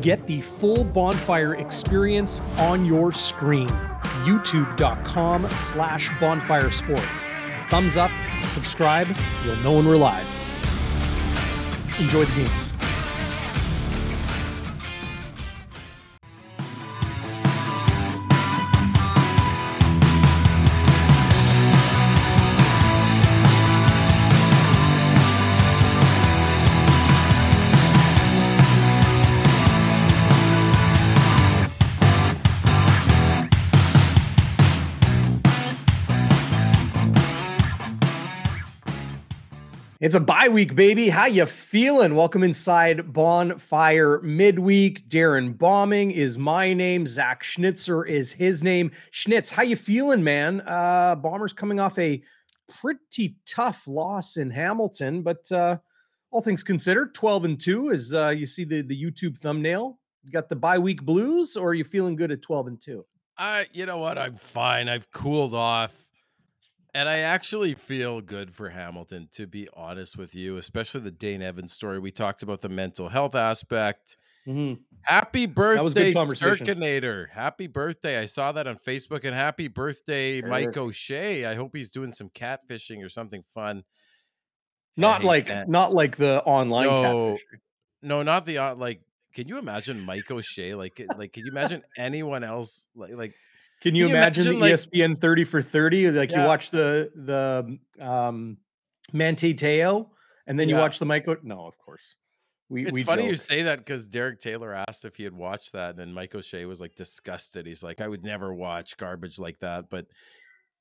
Get the full bonfire experience on your screen. YouTube.com slash bonfire sports. Thumbs up, subscribe, you'll know when we're live. Enjoy the games. It's a bye week, baby. How you feeling? Welcome inside Bonfire Midweek. Darren Bombing is my name. Zach Schnitzer is his name. Schnitz, how you feeling, man? Uh, Bombers coming off a pretty tough loss in Hamilton, but uh, all things considered, 12 and 2 as uh, you see the, the YouTube thumbnail. You got the bye week blues, or are you feeling good at 12 and 2? Uh, you know what? I'm fine. I've cooled off. And I actually feel good for Hamilton, to be honest with you, especially the Dane Evans story. We talked about the mental health aspect. Mm-hmm. Happy birthday. Circinator. Happy birthday. I saw that on Facebook. And happy birthday, Sure. Mike O'Shea. I hope he's doing some catfishing or something fun. Not like not like the online No. catfishing. No, not the uh, like. Can you imagine Mike O'Shea? Like, like, can you imagine anyone else? Like, like Can you, Can you imagine, imagine, the like- ESPN 30 for 30? Like you watch the the um Manti Teo and then you watch the Michael. No, of course. We It's we funny you say that because Derek Taylor asked if he had watched that, and then Mike O'Shea was like disgusted. He's like, I would never watch garbage like that, but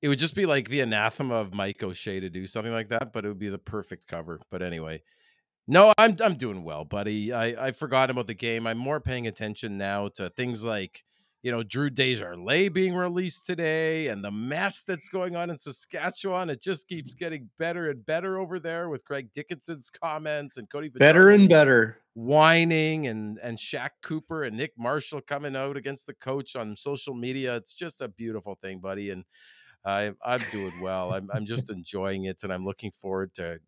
it would just be like the anathema of Mike O'Shea to do something like that, but it would be the perfect cover. But anyway, no, I'm I'm doing well, buddy. I I forgot about the game. I'm more paying attention now to things like you know Drew Desjardins being released today, and the mess that's going on in Saskatchewan. It just keeps getting better and better over there with Craig Dickenson's comments and Cody. better and better. whining and and Shaq Cooper and Nick Marshall coming out against the coach on social media. It's just a beautiful thing, buddy. And I I'm doing well. I'm I'm just enjoying it and I'm looking forward to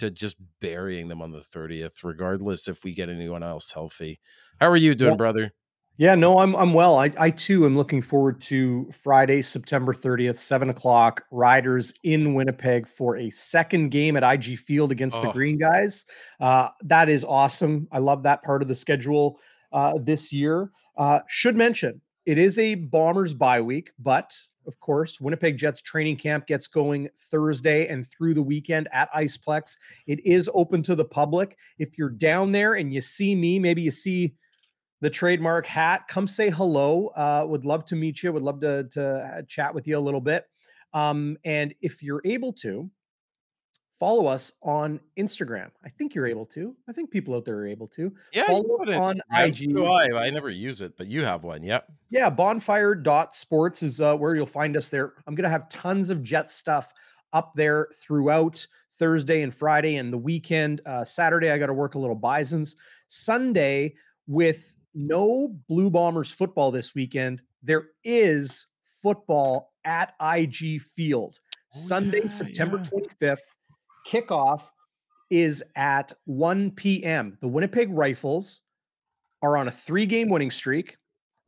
to just burying them on the 30th, regardless if we get anyone else healthy. How are you doing, Well, brother? Yeah, no, I'm I'm well. I I too am looking forward to Friday, September 30th, seven o'clock. Riders in Winnipeg for a second game at IG Field against the Oh. Green Guys. Uh, that is awesome. I love that part of the schedule uh, this year. Uh, should mention it is a Bombers bye week, but of course, Winnipeg Jets training camp gets going Thursday and through the weekend at Iceplex. It is open to the public. If you're down there and you see me, maybe you see the trademark hat. Come say hello. Uh, would love to meet you. Would love to to uh, chat with you a little bit. Um, and if you're able to, follow us on Instagram. I think you're able to. I think people out there are able to. Yeah, follow you put us it- on IG. I. I never use it, but you have one. Yep. Yeah, bonfire.sports is uh, where you'll find us there. I'm going to have tons of jet stuff up there throughout Thursday and Friday and the weekend. Uh, Saturday, I got to work a little Bisons. Sunday, with no Blue Bombers football this weekend, there is football at IG Field. Oh, Sunday, yeah, September yeah. 25th, kickoff is at 1 p.m. The Winnipeg Rifles are on a three game winning streak.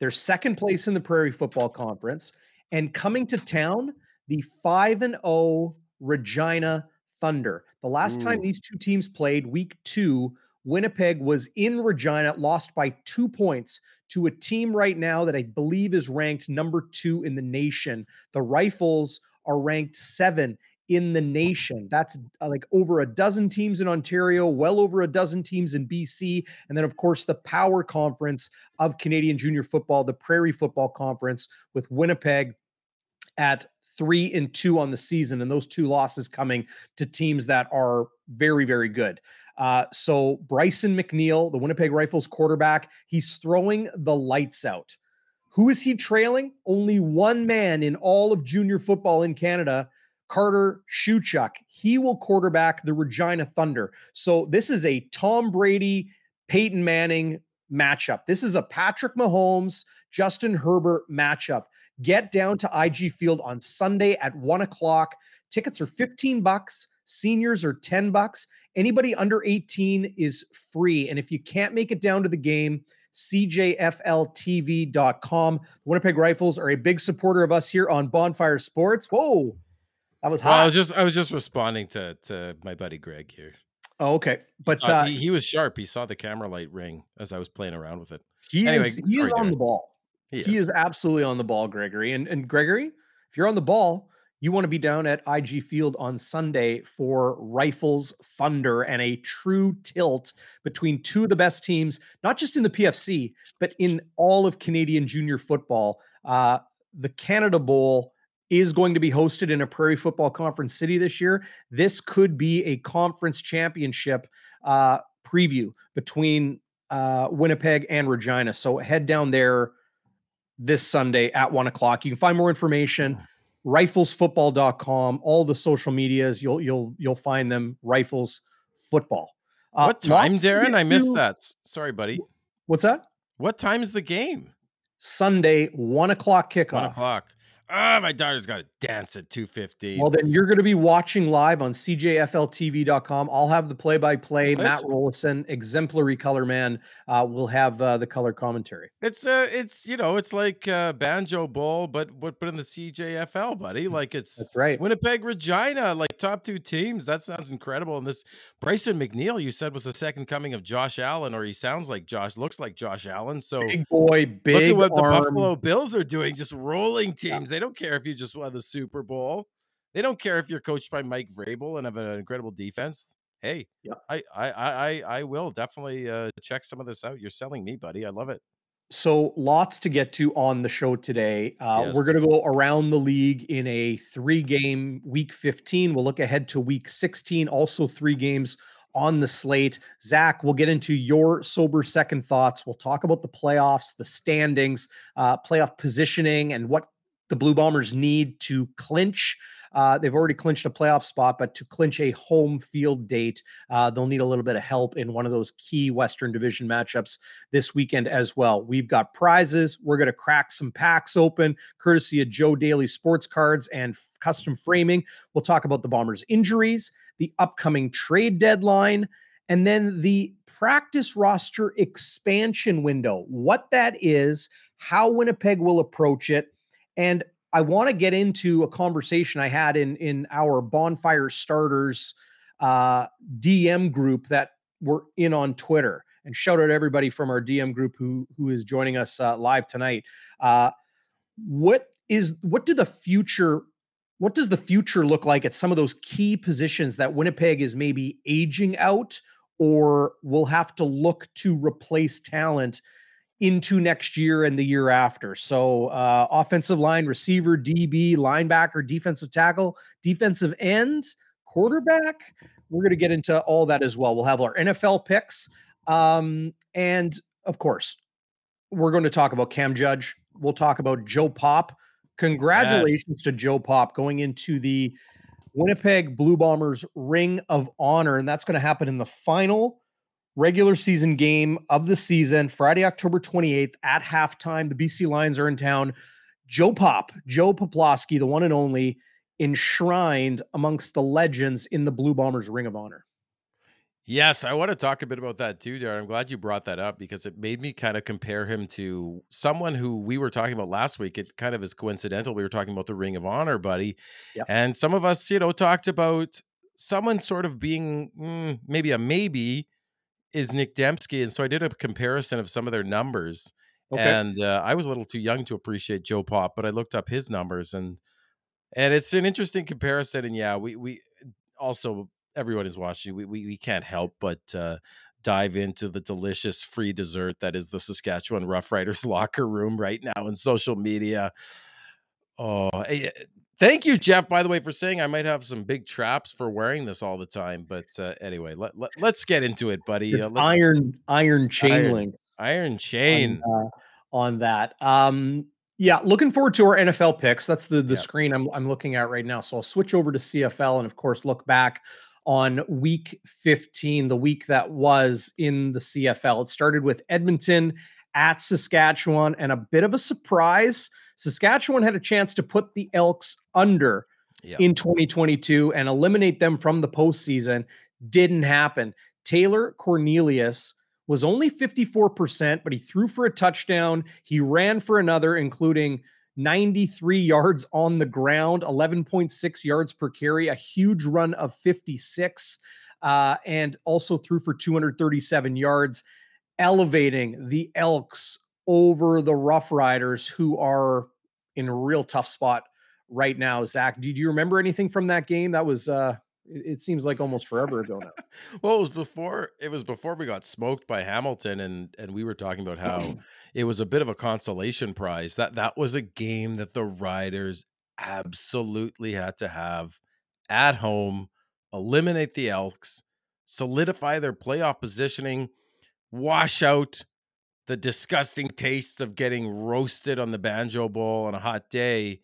They're second place in the Prairie Football Conference. And coming to town, the 5 and 0 Regina Thunder. The last time these two teams played, week two, Winnipeg was in Regina, lost by two points to a team right now that I believe is ranked number two in the nation. The Rifles are ranked seven in the nation. That's uh, like over a dozen teams in Ontario, well over a dozen teams in BC. And then, of course, the power conference of Canadian junior football, the Prairie Football Conference, with Winnipeg at three and two on the season. And those two losses coming to teams that are very, very good. Uh, so Bryson McNeil, the Winnipeg Rifles quarterback, he's throwing the lights out. Who is he trailing? Only one man in all of junior football in Canada, Carter Shuchuk. He will quarterback the Regina Thunder. So this is a Tom Brady, Peyton Manning matchup. This is a Patrick Mahomes, Justin Herbert matchup. Get down to IG Field on Sunday at one o'clock. Tickets are 15 bucks. Seniors are 10 bucks. Anybody under 18 is free. And if you can't make it down to the game, cjfltv.com. The Winnipeg Rifles are a big supporter of us here on Bonfire Sports. Whoa, that was hot. Well, I was just I was just responding to to my buddy Greg here. Oh, okay, but He, saw- uh, he, he was sharp. He saw the camera light ring as I was playing around with it. he anyway, is he is on the ball. He, He is. is absolutely on the ball, Gregory. And and Gregory, if you're on the ball, you want to be down at IG Field on Sunday for Rifles Thunder and a true tilt between two of the best teams, not just in the PFC, but in all of Canadian junior football. Uh, the Canada Bowl is going to be hosted in a Prairie Football Conference city this year. This could be a conference championship uh, preview between uh, Winnipeg and Regina. So head down there this Sunday at one o'clock. You can find more information riflesfootball.com all the social medias you'll you'll you'll find them rifles football Uh, what time, Darren? I missed that. Sorry, buddy. what's that What time is the game? sunday one o'clock kickoff One o'clock. Ah, my daughter's got to dance at two fifteen. well then you're going to be watching live on cjfltv.com i'll have the play-by-play matt Listen. rollison exemplary color man uh, will have uh, the color commentary It's uh it's you know, it's like uh Banjo Bowl, but but but in the CJFL, buddy. Like it's that's right Winnipeg Regina, like top two teams. That sounds incredible. And this Bryson McNeil, you said was the second coming of Josh Allen, or he sounds like Josh, looks like Josh Allen. So big boy big look at what the. Buffalo Bills are doing, just rolling teams. They don't care if you just won the Super Bowl. They don't care if you're coached by Mike Vrabel and have an incredible defense. Hey, Yep. I, I I I will definitely uh, check some of this out. You're selling me, buddy. I love it. So lots to get to on the show today. Uh, We're going to go around the league in a three-game week 15. We'll look ahead to week 16. Also, three games on the slate. Zach, we'll get into your sober second thoughts. We'll talk about the playoffs, the standings, uh, playoff positioning, and what the Blue Bombers need to clinch. Uh, they've already clinched a playoff spot, but to clinch a home field date, uh, they'll need a little bit of help in one of those key Western Division matchups this weekend as well. We've got prizes. We're going to crack some packs open, courtesy of Joe Daly Sports Cards and f- Custom Framing. We'll talk about the Bombers' injuries, the upcoming trade deadline, and then the practice roster expansion window. What that is, how Winnipeg will approach it, and I want to get into a conversation I had in in our bonfire starters uh, DM group that we're in on Twitter. And shout out everybody from our DM group who who is joining us uh, live tonight. Uh, what is what do the future what does the future look like at some of those key positions that Winnipeg is maybe aging out or will have to look to replace talent into next year and the year after. So, uh, offensive line, receiver, DB, linebacker, defensive tackle, defensive end, quarterback. We're going to get into all that as well. We'll have our NFL picks. Um, and of course, we're going to talk about Cam Judge. We'll talk about Joe Pop. Congratulations to Joe Pop going into the Winnipeg Blue Bombers Ring of Honor. And that's going to happen in the final regular season game of the season, Friday, October 28th at halftime. The BC Lions are in town. Joe Pop, Joe Poplowski, the one and only, enshrined amongst the legends in the Blue Bombers Ring of Honor. Yes, I want to talk a bit about that too, Darren. I'm glad you brought that up because it made me kind of compare him to someone who we were talking about last week. It kind of is coincidental. We were talking about the Ring of Honor, buddy. Yep. And some of us, you know, talked about someone sort of being mm, maybe a maybe is Nick Demski. And so I did a comparison of some of their numbers. And uh, I was a little too young to appreciate Joe Pop, but I looked up his numbers and and it's an interesting comparison. And yeah, we we also everyone is watching. We we, we can't help but uh, dive into the delicious free dessert that is the Saskatchewan Roughriders locker room right now in social media. Oh, eh, thank you, Jeff. By the way, for saying I might have some big traps for wearing this all the time. But uh, anyway, let, let us get into it, buddy. Uh, iron iron chain Iron link. Iron Chain. on, uh, on that. Um, yeah, looking forward to our NFL picks. That's the the Yep. screen I'm I'm looking at right now. So I'll switch over to CFL and of course look back on week 15, the week that was in the CFL. It started with Edmonton at Saskatchewan and a bit of a surprise. Saskatchewan had a chance to put the Elks under Yep. in 2022 and eliminate them from the postseason. Didn't happen. Taylor Cornelius was only 54%, but he threw for a touchdown. He ran for another, including 93 yards on the ground, 11.6 yards per carry, a huge run of 56, uh, and also threw for 237 yards, elevating the Elks over the Rough Riders, who are in a real tough spot right now. Zach, do you remember anything from that game? That was uh it, seems like almost forever ago now. well, it was before it was before we got smoked by Hamilton, and and we were talking about how it was a bit of a consolation prize. That that was a game that the Riders absolutely had to have at home, eliminate the Elks, solidify their playoff positioning, wash out the disgusting taste of getting roasted on the Banjo Bowl on a hot day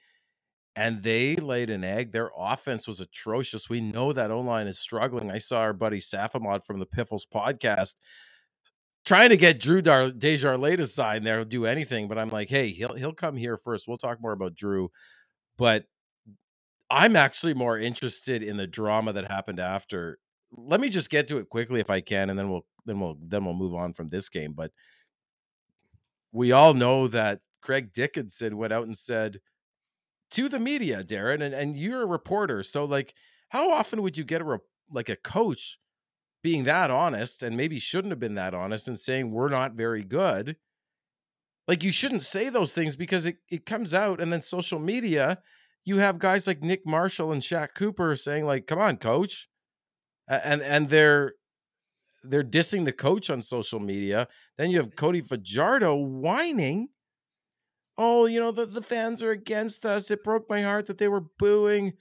and they laid an egg. Their offense was atrocious. We know that O line is struggling. I saw our buddy Safamod from the Piffles podcast trying to get Drew Dar- Desjardins to sign there, do anything. But I'm like, hey, he'll he'll come here first. We'll talk more about Drew, but I'm actually more interested in the drama that happened after. Let me just get to it quickly if I can, and then we'll then we'll then we'll move on from this game. But we all know that Craig Dickenson went out and said to the media, Darren, and, and you're a reporter. So like how often would you get a re- like a coach being that honest and maybe shouldn't have been that honest and saying we're not very good? Like you shouldn't say those things because it, it comes out and then social media, you have guys like Nick Marshall and Shaq Cooper saying, like, come on, coach. And and they're they're dissing the coach on social media. Then you have Cody mm-hmm. Fajardo whining oh, you know, the, the fans are against us. It broke my heart that they were booing.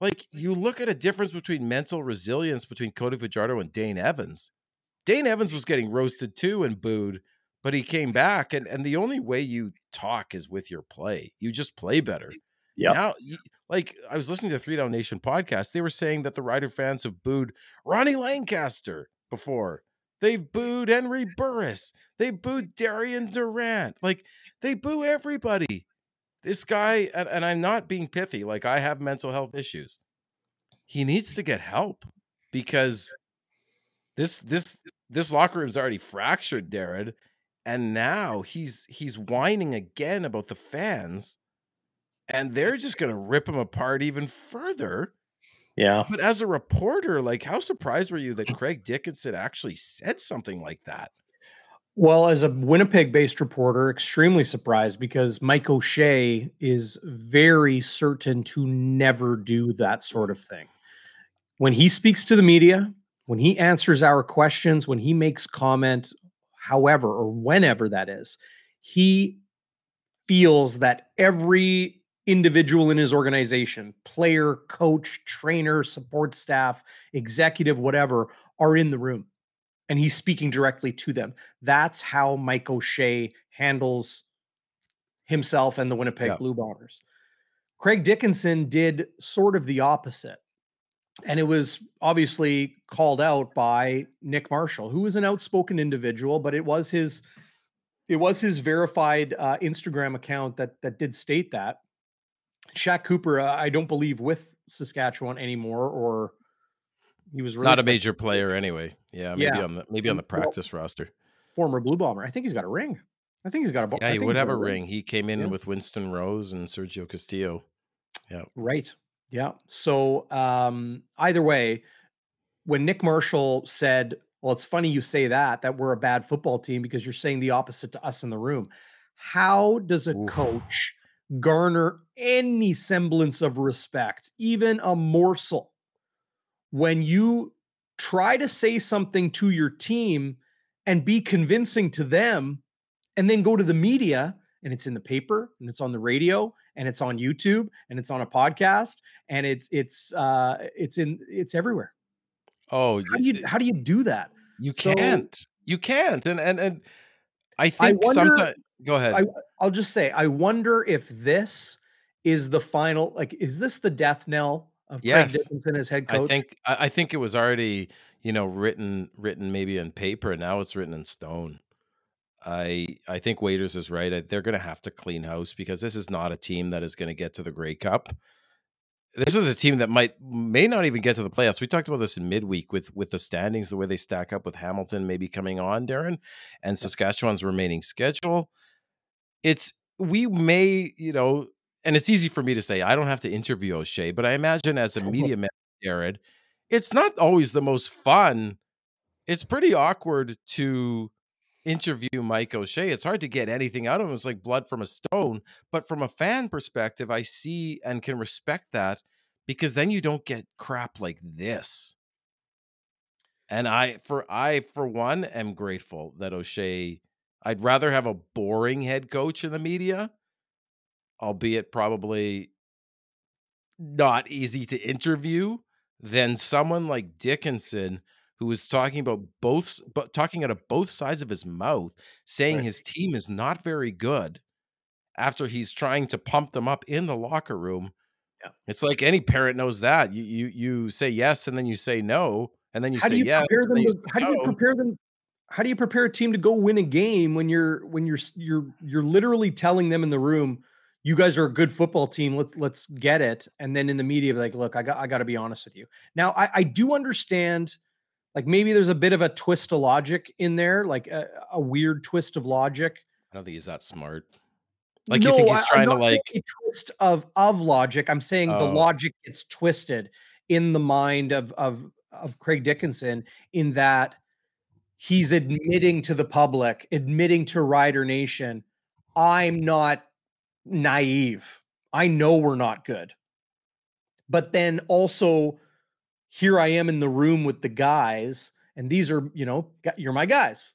Like, you look at a difference between mental resilience between Cody Fajardo and Dane Evans. Dane Evans was getting roasted too and booed, but he came back. And, and the only way you talk is with your play. You just play better. Yeah. Now, like I was listening to the Three Down Nation podcast, they were saying that the Rider fans have booed Ronnie Lancaster before. They've booed Henry Burris. They booed Darian Durant. Like they boo everybody. This guy, and, and I'm not being pithy, like I have mental health issues. He needs to get help because this this this locker room's already fractured, Darren. And now he's he's whining again about the fans, and they're just gonna rip him apart even further. Yeah. But as a reporter, like how surprised were you that Craig Dickenson actually said something like that? Well, as a Winnipeg based reporter, extremely surprised because Mike O'Shea is very certain to never do that sort of thing. When he speaks to the media, when he answers our questions, when he makes comment, however or whenever that is, he feels that every individual in his organization, player, coach, trainer, support staff, executive, whatever, are in the room and he's speaking directly to them. That's how Mike O'Shea handles himself and the Winnipeg yeah. Blue Bombers. Craig Dickenson did sort of the opposite. And it was obviously called out by Nick Marshall, who is an outspoken individual, but it was his it was his verified uh, Instagram account that that did state that. Shaq Cooper, uh, I don't believe with Saskatchewan anymore, or he was not a major player anyway. Yeah, maybe yeah. on the maybe on the practice well, roster. Former Blue Bomber. I think he's got a ring. I think he's got a. Yeah, he would have a ring. ring. He came in yeah. with Winston Rose and Sergio Castillo. Yeah. Right. Yeah. So um, either way, when Nick Marshall said, "Well, it's funny you say that that we're a bad football team because you're saying the opposite to us in the room," how does a Oof. coach garner any semblance of respect, even a morsel? when you try to say something to your team and be convincing to them and then go to the media and it's in the paper and it's on the radio and it's on YouTube and it's on a podcast and it's it's uh it's in it's everywhere. Oh, how do you how do you do that? You so, can't. You can't. And and and I think sometimes go ahead. I, I'll just say I wonder if this is the final like is this the death knell of yes. Craig Dickenson as head coach? I think I think it was already you know written written maybe in paper. And now it's written in stone. I I think Waiters is right. They're going to have to clean house because this is not a team that is going to get to the Grey Cup. this is a team that might may not even get to the playoffs. We talked about this in midweek with with the standings, the way they stack up with Hamilton maybe coming on, Darren, and Saskatchewan's remaining schedule. It's we may, you know, and it's easy for me to say I don't have to interview O'Shea, but I imagine as a media man, Jared, it's not always the most fun. It's pretty awkward to interview Mike O'Shea. It's hard to get anything out of him. It's like blood from a stone. But from a fan perspective, I see and can respect that because then you don't get crap like this. And I for I for one am grateful that O'Shea I'd rather have a boring head coach in the media, albeit probably not easy to interview, than someone like Dickenson who was talking about both but talking out of both sides of his mouth saying right. his team is not very good after he's trying to pump them up in the locker room yeah. it's like any parent knows that you you you say yes and then you say no and then you how say do you yes prepare them to, how no. do you prepare them how do you prepare a team to go win a game when you're when you're you're you're literally telling them in the room you guys are a good football team let's let's get it and then in the media like look i got i got to be honest with you now i i do understand like maybe there's a bit of a twist of logic in there, like a, a weird twist of logic. I don't think he's that smart. Like no, you think he's trying to like a twist of of logic. I'm saying oh. the logic gets twisted in the mind of of of Craig Dickenson in that he's admitting to the public, admitting to Rider Nation, I'm not naive. I know we're not good. But then also here I am in the room with the guys, and these are, you know, you're my guys,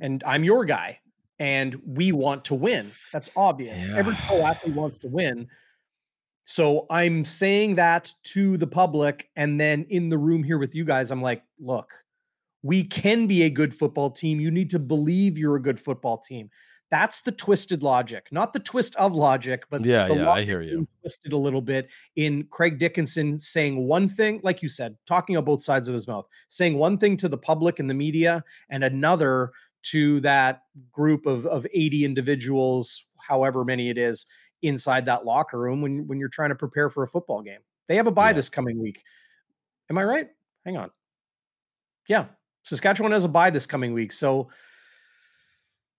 and I'm your guy, and we want to win. That's obvious. Yeah. Every pro athlete wants to win. So I'm saying that to the public, and then in the room here with you guys, I'm like, look, we can be a good football team. You need to believe you're a good football team. That's the twisted logic, not the twist of logic, but yeah, yeah, I hear you. Twisted a little bit in Craig Dickenson saying one thing, like you said, talking on both sides of his mouth, saying one thing to the public and the media, and another to that group of of 80 individuals, however many it is, inside that locker room when when you're trying to prepare for a football game. They have a bye yeah. this coming week. Am I right? Hang on. Yeah, Saskatchewan has a bye this coming week, so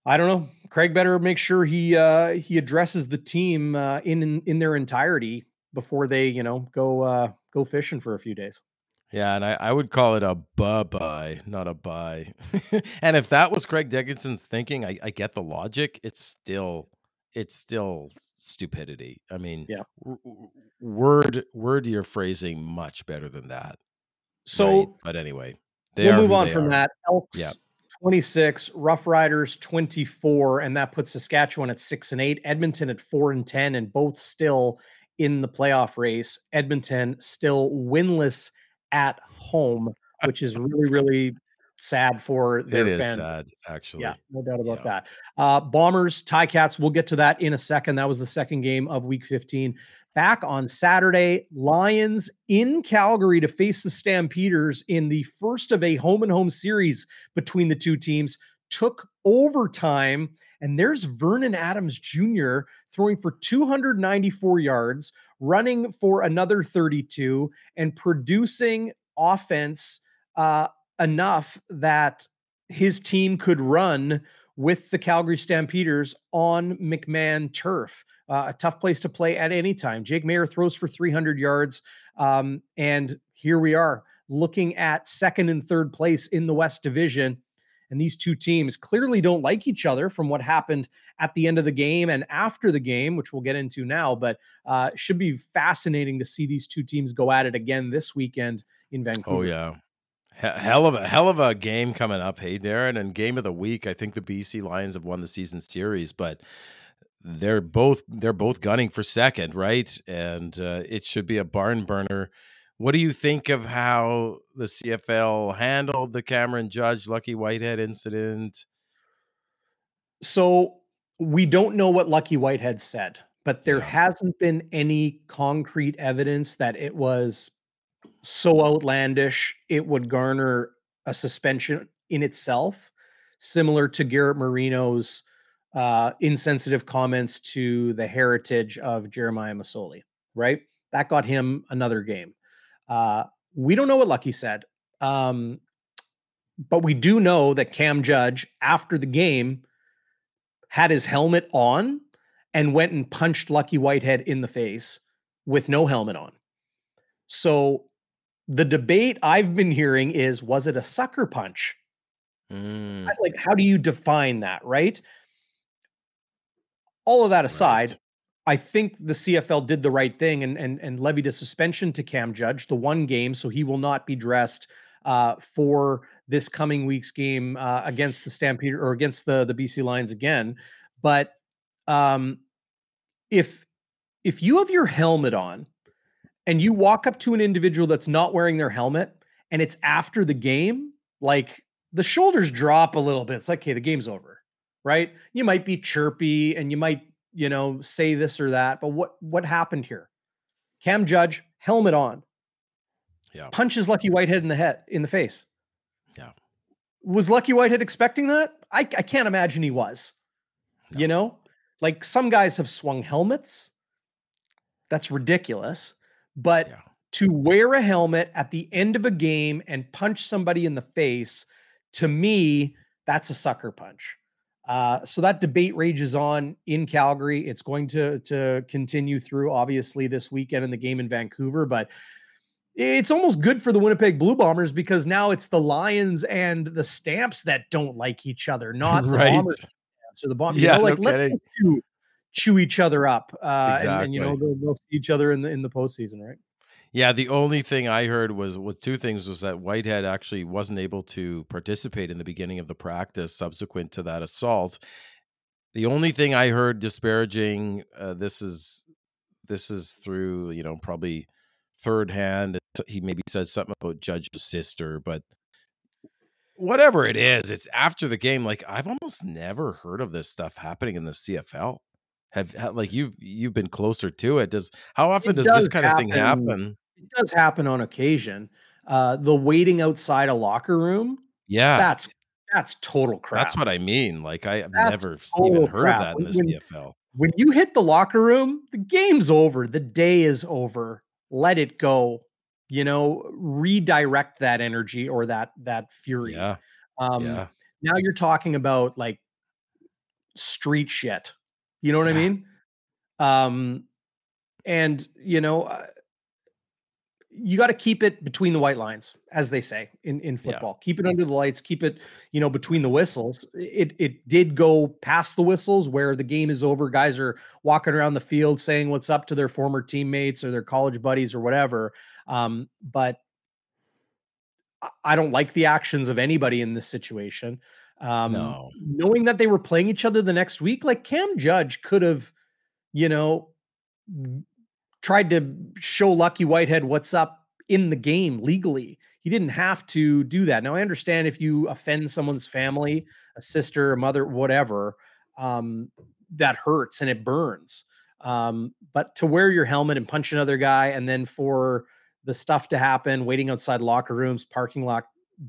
I don't know. Craig better make sure he uh, he addresses the team uh, in in their entirety before they you know go uh, go fishing for a few days. Yeah, and I, I would call it a bye bye, not a bye. and if that was Craig Dickenson's thinking, I, I get the logic. It's still it's still stupidity. I mean, yeah, w- word word you're phrasing much better than that. So, right? but anyway, we'll move on from are. that. Elks yeah. 26, Rough Riders 24, and that puts Saskatchewan at six and eight, Edmonton at four and 10, and both still in the playoff race. Edmonton still winless at home, which is really, really sad for their it fans. sad, actually. Yeah, no doubt about yeah. that. Uh, Bombers, Cats. we'll get to that in a second. That was the second game of week 15 back on Saturday. Lions in Calgary to face the Stampeders in the first of a home and home series between the two teams. Took overtime, and there's Vernon Adams Jr. throwing for 294 yards, running for another 32, and producing offense uh, enough that his team could run with the Calgary Stampeders on McMahon turf. Uh, a tough place to play at any time. Jake Maier throws for 300 yards. Um, and here we are looking at second and third place in the West Division. And these two teams clearly don't like each other from what happened at the end of the game and after the game, which we'll get into now. But uh, should be fascinating to see these two teams go at it again this weekend in oh, Vancouver. Oh, yeah hell of a hell of a game coming up, hey Darren, and game of the week. I think the BC Lions have won the season series, but they're both they're both gunning for second, right? And uh, it should be a barn burner. What do you think of how the CFL handled the Cameron Judge Lucky Whitehead incident? So we don't know what Lucky Whitehead said, but there yeah. hasn't been any concrete evidence that it was so outlandish it would garner a suspension in itself, similar to Garrett Marino's uh, insensitive comments to the heritage of Jeremiah Masoli, right? That got him another game. Uh, we don't know what Lucky said. Um, but we do know that Cam Judge, after the game, had his helmet on and went and punched Lucky Whitehead in the face with no helmet on. So the debate I've been hearing is was it a sucker punch? Mm, Like, how do you define that, right? All of that aside, right. I think the CFL did the right thing and and and levied a suspension to Cam Judge, the one game, so he will not be dressed uh, for this coming week's game uh, against the Stampede or against the the BC Lions again. But um, if if you have your helmet on and you walk up to an individual that's not wearing their helmet and it's after the game, like the shoulders drop a little bit. It's like, okay, the game's over, right? You might be chirpy and you might, you know, say this or that, but what what happened here? Cam Judge, helmet on, Yeah. punches Lucky Whitehead in the head in the face. Yeah. Was Lucky Whitehead expecting that? I, I can't imagine he was. No. You know, like some guys have swung helmets. That's ridiculous. But Yeah. to wear a helmet at the end of a game and punch somebody in the face, to me, that's a sucker punch. Uh, so that debate rages on in Calgary. It's going to to continue through, obviously, this weekend in the game in Vancouver. But it's almost good for the Winnipeg Blue Bombers because now it's the Lions and the Stamps that don't like each other, not the Right. Bombers Stamps or the Bombers. Yeah, you know, like no let kidding. Chew each other up, uh, and, and you know they'll, they'll see each other in the in the postseason, right? Yeah, the only thing I heard was was two things was that Whitehead actually wasn't able to participate in the beginning of the practice subsequent to that assault. The only thing I heard disparaging uh, this is this is through, you know, probably third hand. He maybe said something about Judge's sister, but whatever it is, it's after the game. Like I've almost never heard of this stuff happening in the CFL. Have like you've you've been closer to it. Does how often It does this does kind of thing happen. happen? It does happen on occasion. Uh, the waiting outside a locker room, Yeah. that's that's total crap. That's what I mean. Like I have That's never even heard of that in the when CFL. when you hit the locker room, the game's over. The day is over. Let it go. You know, redirect that energy or that that fury. Yeah. Um, Yeah. now you're talking about like street shit. You know what I mean? Um, and you know, uh, you got to keep it between the white lines, as they say in in Yeah. football. Keep it under the lights. Keep it, you know, between the whistles. It it did go past the whistles where the game is over. Guys are walking around the field saying what's up to their former teammates or their college buddies or whatever. Um, but I don't like the actions of anybody in this situation. Um, No. knowing that they were playing each other the next week, like Cam Judge could have, you know, tried to show Lucky Whitehead what's up in the game legally. He didn't have to do that. Now I understand if you offend someone's family, a sister, a mother, whatever, um, that hurts and it burns. Um, but to wear your helmet and punch another guy, and then for the stuff to happen, waiting outside locker rooms, parking lot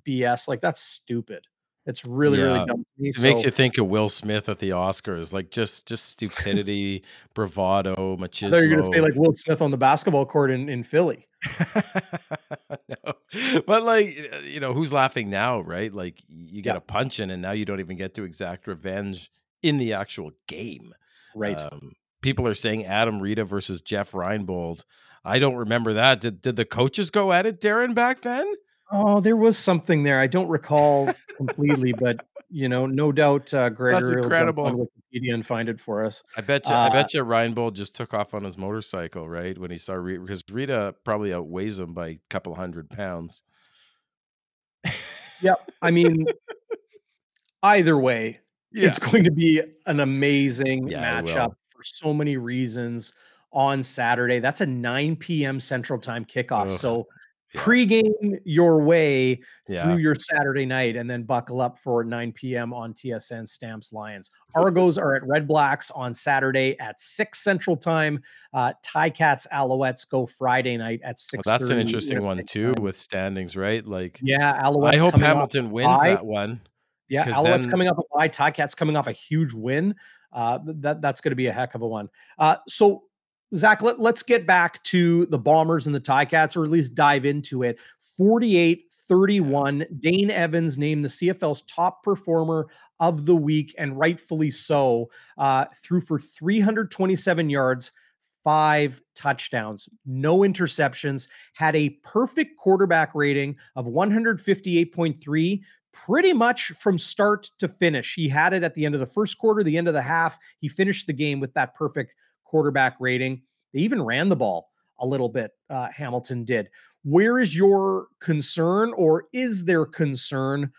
BS, like that's stupid. It's really, really dumb to me. It makes you think of Will Smith at the Oscars, like just just stupidity, bravado, machismo. you were gonna say like Will Smith on the basketball court in, in Philly. No. But like uh, you know, who's laughing now, right? Like you get Yeah. a punch in and now you don't even get to exact revenge in the actual game. Right. Um, people are saying Adam Rita versus Jeff Reinbold. I don't remember that. Did did the coaches go at it, Darren, back then? Oh, there was something there. I don't recall completely, but you know, no doubt uh, That's Gregory will jump on incredible. Wikipedia and find it for us. I bet you. I Uh, bet you Reinbold just took off on his motorcycle, right? When he saw Rita, because Rita probably outweighs him by a couple hundred pounds. yeah, I mean, either way, Yeah, it's going to be an amazing yeah, matchup for so many reasons on Saturday. That's a 9 p.m. Central Time kickoff. Ugh, So yeah, pregame your way through your Saturday night and then buckle up for 9 p.m. on TSN Stamps Lions. Argos are at Red Blacks on Saturday at 6 Central Time. Uh, Tie Cats Alouettes go Friday night at Well, that's an interesting one too time. with standings, right? Like, Yeah, Alouettes. I hope off Hamilton wins bye. that one Yeah, Alouettes then, coming up a bye. Cats coming off a huge win. Uh, that that's going to be a heck of a one. Uh, so Zach, let, let's get back to the Bombers and the Ticats, or at least dive into it. 48 31. Dane Evans named the CFL's top performer of the week, and rightfully so. Uh, threw for 327 yards, five touchdowns, no interceptions, had a perfect quarterback rating of 158.3 pretty much from start to finish. He had it at the end of the first quarter, the end of the half. He finished the game with that perfect quarterback rating. They even ran the ball a little bit, uh, Hamilton did. Where is your concern, or is there concern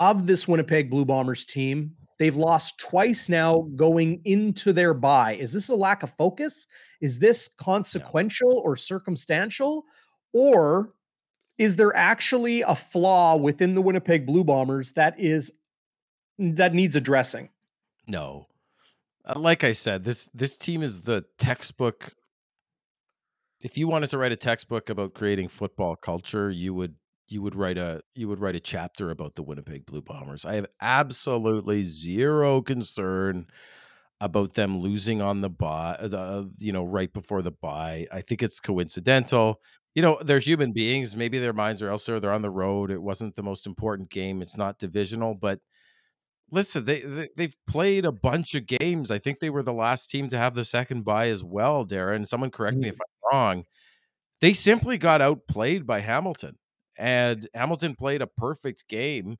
of this Winnipeg Blue Bombers team? They've lost twice now going into their bye. Is this a lack of focus? Is this consequential or circumstantial? Or is there actually a flaw within the Winnipeg Blue Bombers that is that needs addressing? No. Uh, like I said, this this team is the textbook. If you wanted to write a textbook about creating football culture, you would you would write a you would write a chapter about the Winnipeg Blue Bombers. I have absolutely zero concern about them losing on the bye, the you know right before the bye. I think it's coincidental you know, they're human beings. Maybe their minds are elsewhere. They're on the road. It wasn't the most important game. It's not divisional, but listen, they, they have played a bunch of games. I think they were the last team to have the second bye as well, Darren. Someone correct me if I'm wrong. They simply got outplayed by Hamilton, and Hamilton played a perfect game.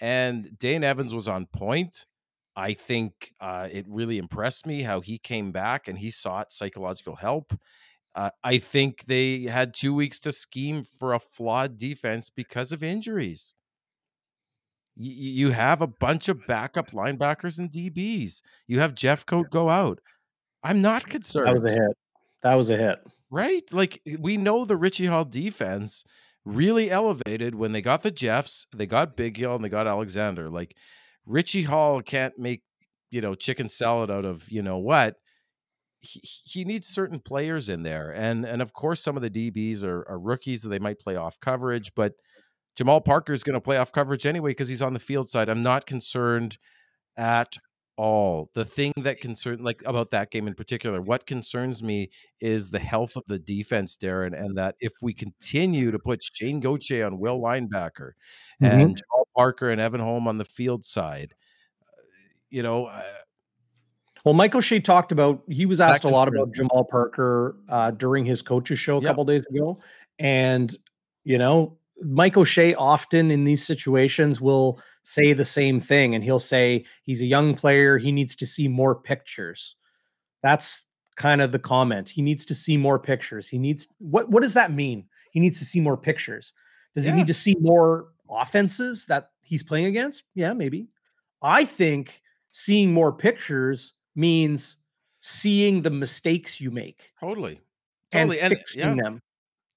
And Dane Evans was on point. I think uh, it really impressed me how he came back and he sought psychological help uh, I think they had two weeks to scheme for a flawed defense because of injuries. You have a bunch of backup linebackers and DBs. You have Jeffcoat go out. I'm not concerned. That was a hit. That was a hit. Right? Like we know the Richie Hall defense really elevated when they got the Jeffs, they got Bighill, and they got Alexander. Like Richie Hall can't make, you know, chicken salad out of, you know what he, he needs certain players in there, and and of course some of the DBs are, are rookies, so they might play off coverage, but Jamal Parker is going to play off coverage anyway because he's on the field side. I'm not concerned at all. The thing that concern like about that game in particular, what concerns me is the health of the defense, Darren, and that if we continue to put Shane Gauthier on will linebacker mm-hmm. and Jamal Parker and Evan Holm on the field side, you know. Uh, well, Michael O'Shea talked about he was asked a lot about Jamal Parker uh, during his coaches show a couple days ago, and you know Mike O'Shea often in these situations will say the same thing, and he'll say he's a young player, he needs to see more pictures. That's kind of the comment. He needs to see more pictures. He needs what? What does that mean? He needs to see more pictures. Does yeah. he need to see more offenses that he's playing against? Yeah, maybe. I think seeing more pictures means seeing the mistakes you make. Totally. Totally. And, and fixing yeah. them.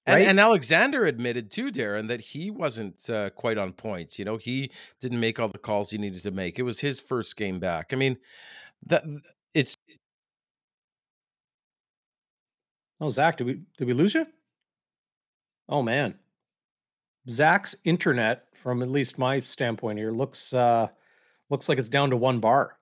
Right? And, and, Alexander admitted too, Darren, that he wasn't uh, quite on point. You know, he didn't make all the calls he needed to make. It was his first game back. I mean, that it's. Oh, Zach, did we did we lose you? Oh man, Zach's internet, from at least my standpoint here, looks uh looks like it's down to one bar.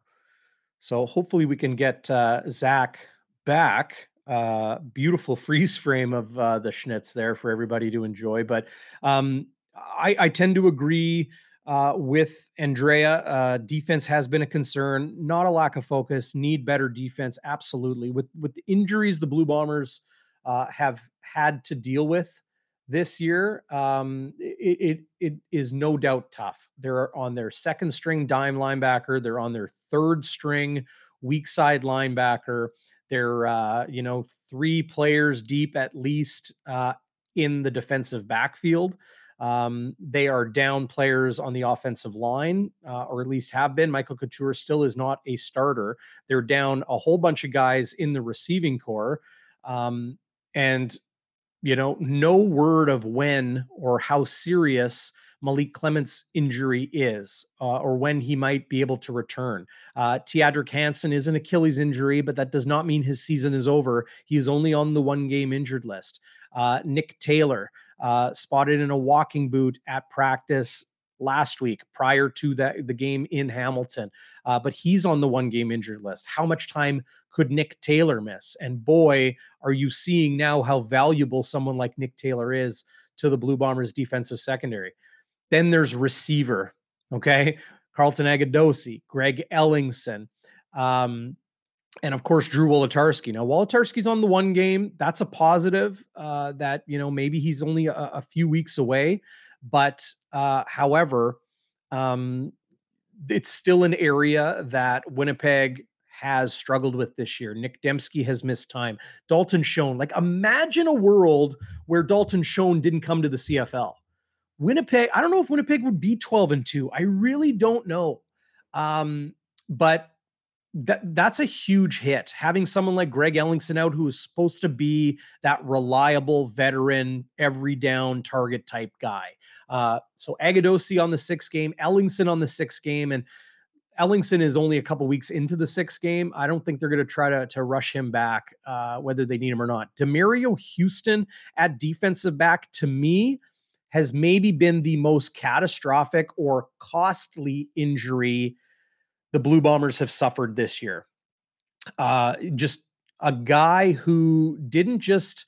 So hopefully we can get uh, Zach back. Uh, beautiful freeze frame of uh, the Schnitz there for everybody to enjoy. But um, I, I, tend to agree uh, with Andrea. Uh, defense has been a concern, not a lack of focus. Need better defense, absolutely. With with the injuries the Blue Bombers uh, have had to deal with this year, um, it, it, it is no doubt tough. They're on their second string dime linebacker. They're on their third string weak side linebacker. They're uh, you know three players deep at least uh, in the defensive backfield. Um, they are down players on the offensive line, uh, or at least have been. Michael Couture still is not a starter. They're down a whole bunch of guys in the receiving core. Um, and you know, no word of when or how serious Malik Clement's injury is, uh, or when he might be able to return. Uh, Tiadric Hansen is an Achilles injury, but that does not mean his season is over. He is only on the one game injured list. Uh, Nick Taylor, uh, spotted in a walking boot at practice, last week prior to that the game in Hamilton. Uh, but he's on the one game injured list. How much time could Nick Taylor miss? And boy, are you seeing now how valuable someone like Nick Taylor is to the Blue Bombers defensive secondary. Then there's receiver. Okay. Carlton Agudosi, Greg Ellingson, um, and of course Drew Wolitarsky. Now Wolitarsky's on the one game. That's a positive. Uh, that you know maybe he's only a, a few weeks away, but uh, however, um, it's still an area that Winnipeg has struggled with this year. Nick Demski has missed time. Dalton Schoen, like imagine a world where Dalton Schoen didn't come to the CFL. Winnipeg, I don't know if Winnipeg would be 12 and 2. I really don't know. Um, but that that's a huge hit. Having someone like Greg Ellingson out who is supposed to be that reliable veteran, every down target type guy. Uh, so Agudosi on the sixth game, Ellingson on the sixth game, and Ellingson is only a couple weeks into the sixth game. I don't think they're going to try to, to rush him back, uh, whether they need him or not. Demerio Houston at defensive back, to me, has maybe been the most catastrophic or costly injury the Blue Bombers have suffered this year. Uh, just a guy who didn't just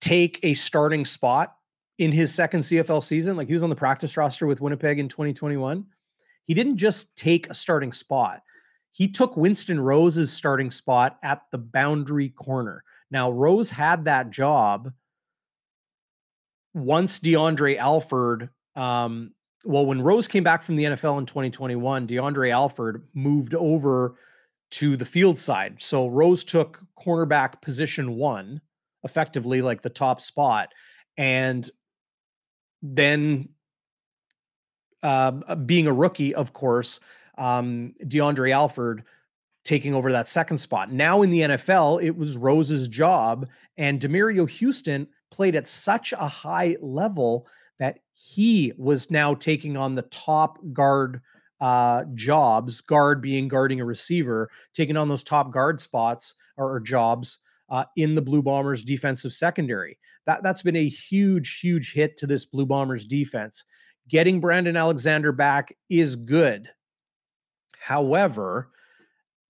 take a starting spot in his second CFL season, like he was on the practice roster with Winnipeg in 2021. He didn't just take a starting spot. He took Winston Rose's starting spot at the boundary corner. Now, Rose had that job once DeAndre Alford, um, well, when Rose came back from the NFL in 2021, DeAndre Alford moved over to the field side. So Rose took cornerback position one, effectively like the top spot. And then uh, being a rookie, of course, um, DeAndre Alford taking over that second spot. Now in the NFL, it was Rose's job, and Demerio Houston played at such a high level that he was now taking on the top guard uh, jobs, guard being guarding a receiver, taking on those top guard spots or, or jobs uh, in the Blue Bombers defensive secondary. That that's been a huge, huge hit to this Blue Bombers defense. Getting Brandon Alexander back is good. However,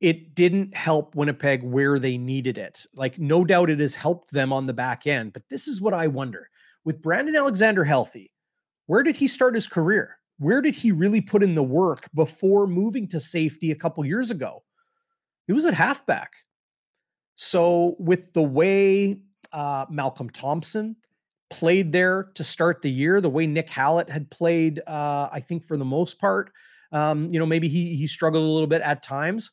it didn't help Winnipeg where they needed it. Like, no doubt it has helped them on the back end. But this is what I wonder with Brandon Alexander healthy, where did he start his career? Where did he really put in the work before moving to safety a couple years ago? He was at halfback. So, with the way uh, Malcolm Thompson played there to start the year, the way Nick Hallett had played, uh, I think for the most part, um, you know, maybe he he struggled a little bit at times.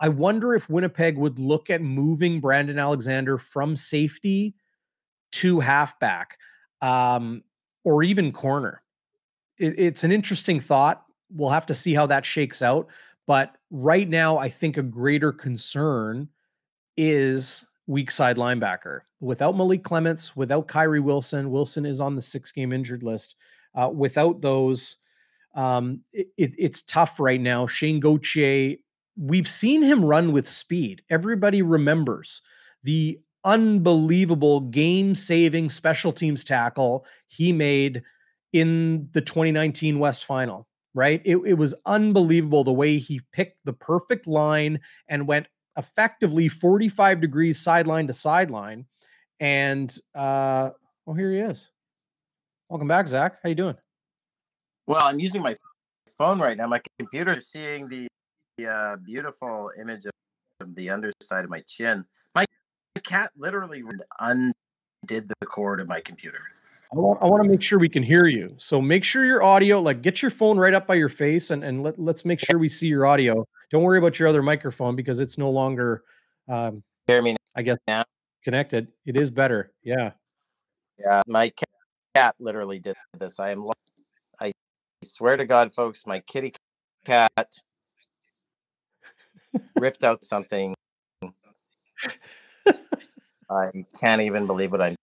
I wonder if Winnipeg would look at moving Brandon Alexander from safety to halfback um, or even corner. It, it's an interesting thought. We'll have to see how that shakes out. But right now, I think a greater concern is weak side linebacker. Without Malik Clements, without Kyrie Wilson, Wilson is on the six game injured list. Uh, without those, um, it, it's tough right now. Shayne Gauthier we've seen him run with speed. Everybody remembers the unbelievable game saving special teams tackle he made in the 2019 West Final, right? It, it, was unbelievable the way he picked the perfect line and went effectively 45 degrees sideline to sideline. And uh oh, here he is. Welcome back, Zach. How you doing? Well, I'm using my phone right now. My computer is seeing the uh, beautiful image of, the underside of my chin. My cat literally undid the cord of my computer. I want, I want to make sure we can hear you. So make sure your audio, like get your phone right up by your face and, and let, let's make sure we see your audio. Don't worry about your other microphone because it's no longer, um, hear me I guess, now? connected. It is better. Yeah. Yeah. My cat, cat literally did this. I am, I swear to God, folks, my kitty cat ripped out something. I can't even believe what I'm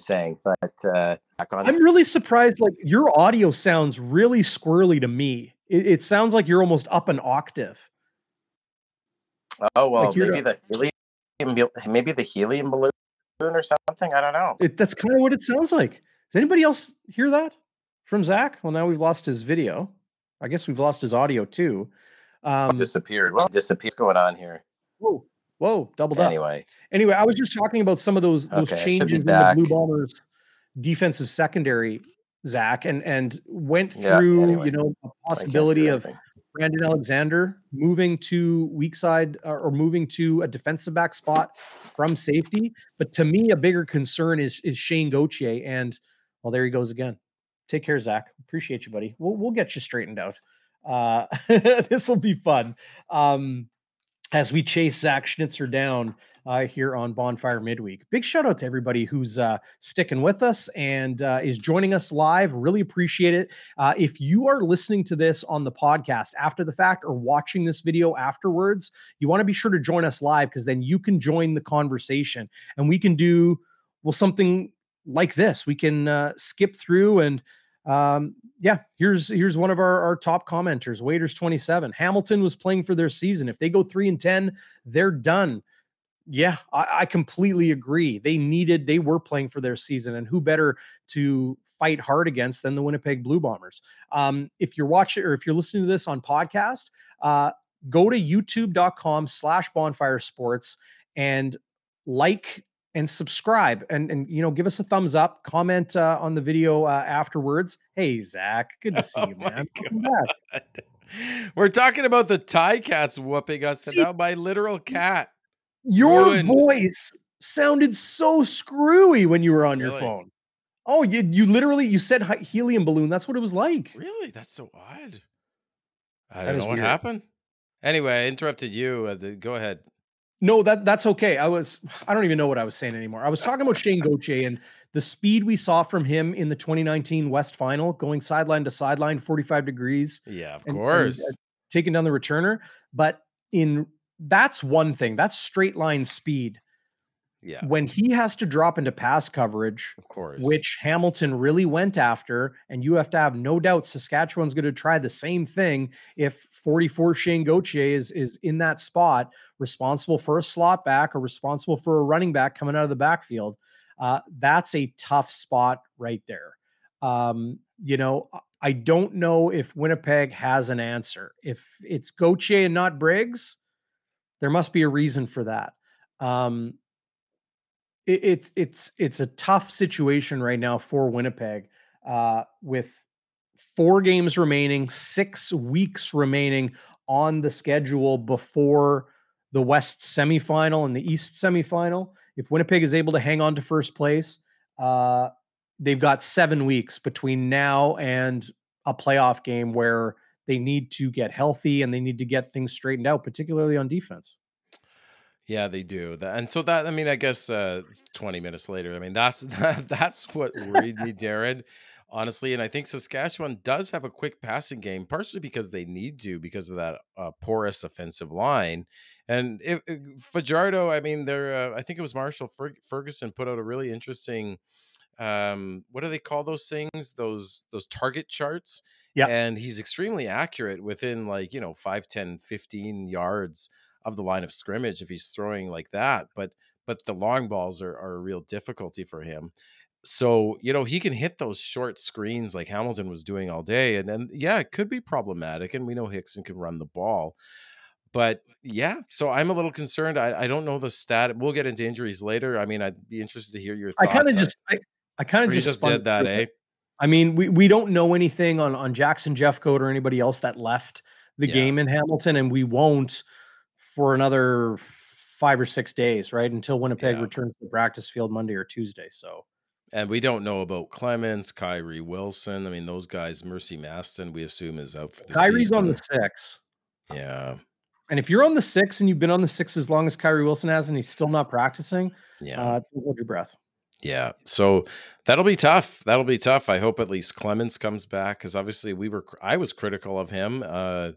saying, but uh, I'm really surprised. Like your audio sounds really squirrely to me. It, it sounds like you're almost up an octave. Oh well, like maybe the helium, maybe the helium balloon or something. I don't know. It, that's kind of what it sounds like. Does anybody else hear that? from Zach? Well, now we've lost his video. I guess we've lost his audio too. Um, disappeared. What disappeared? What's going on here? Whoa, whoa, doubled up. Anyway, Anyway, I was just talking about some of those those Okay, I should be changes in the. Blue Bombers defensive secondary, Zach, and and went Yeah, through anyway, you know a possibility of. Brandon Alexander moving to weak side uh, or or moving to a defensive back spot from safety. But to me, a bigger concern is is Shayne Gauthier. And well, there he goes again. Take care, Zach. Appreciate you, buddy. We'll we'll get you straightened out. Uh, this will be fun. Um, as we chase Zach Schnitzer down uh, here on Bonfire Midweek. Big shout out to everybody who's uh, sticking with us and uh, is joining us live. Really appreciate it. Uh, if you are listening to this on the podcast after the fact or watching this video afterwards, you want to be sure to join us live because then you can join the conversation and we can do well something like this. We can uh, skip through and um, yeah, here's here's one of our, our top commenters, Waiters 27. Hamilton was playing for their season. If they go three and ten, they're done. Yeah, I, I completely agree. They needed, they were playing for their season, and who better to fight hard against than the Winnipeg Blue Bombers? Um, if you're watching or if you're listening to this on podcast, uh, go to youtube.com slash bonfire sports and like and subscribe and and you know give us a thumbs up comment uh, on the video uh, afterwards hey zach good to see Oh you man We're talking about the Tie Cats whooping us, See- and now my literal cat. your Ruined. voice sounded so screwy when you were on your phone oh you you literally you said helium balloon that's what it was like Really? That's so odd. I That don't is know what weird. happened. Anyway, I interrupted you. Uh, the, go ahead. No, that that's okay. I was I don't even know what I was saying anymore. I was talking about Shayne Gauthier and the speed we saw from him in the 2019 West Final, going sideline to sideline, 45 degrees, Yeah, of and- and, course. uh, taking down the returner. But in that's one thing. That's straight line speed. yeah, When he has to drop into pass coverage, of course. which Hamilton really went after, and you have to have no doubt Saskatchewan's going to try the same thing if 44 Shayne Gauthier is is in that spot, responsible for a slot back or responsible for a running back coming out of the backfield. Uh, that's a tough spot right there. Um, you know, I- don't know if Winnipeg has an answer. If it's Gauthier and not Briggs, there must be a reason for that. Um, it, it's it's it's a tough situation right now for Winnipeg uh, with four games remaining, six weeks remaining on the schedule before the West semifinal and the East semifinal. If Winnipeg is able to hang on to first place, uh, they've got seven weeks between now and a playoff game where they need to get healthy and they need to get things straightened out, particularly on defense. Yeah, they do. And so that I mean, I guess uh 20 minutes later, I mean, that's that, that's what worried me, Darren. Honestly, and I think Saskatchewan does have a quick passing game, partially because they need to, because of that uh, porous offensive line. And if, if Fajardo, I mean, they're uh, I think it was Marshall Fer- Ferguson put out a really interesting um what do they call those things those those target charts Yeah. and he's extremely accurate within like you know 5 10 15 yards of the line of scrimmage if he's throwing like that but but the long balls are, are a real difficulty for him so you know he can hit those short screens like hamilton was doing all day and then yeah it could be problematic and we know hickson can run the ball but yeah so i'm a little concerned i, I don't know the stat we'll get into injuries later i mean i'd be interested to hear your thoughts. I kind of just I, I kind of just, just did that eh. I mean, we, we don't know anything on on Jackson Jeffcoat or anybody else that left the Yeah. game in Hamilton, and we won't for another five or six days, right? Until Winnipeg Yeah. returns to the practice field Monday or Tuesday. So And we don't know about Clements, Kyrie Wilson. I mean, those guys, Mercy Maston, we assume is out for the Kyrie's on the six. Yeah. And if you're on the six and you've been on the six as long as Kyrie Wilson has and he's still not practicing, Yeah. uh, hold your breath. yeah. So that'll be tough. That'll be tough. I hope at least Clements comes back because obviously we were, I was critical of him uh,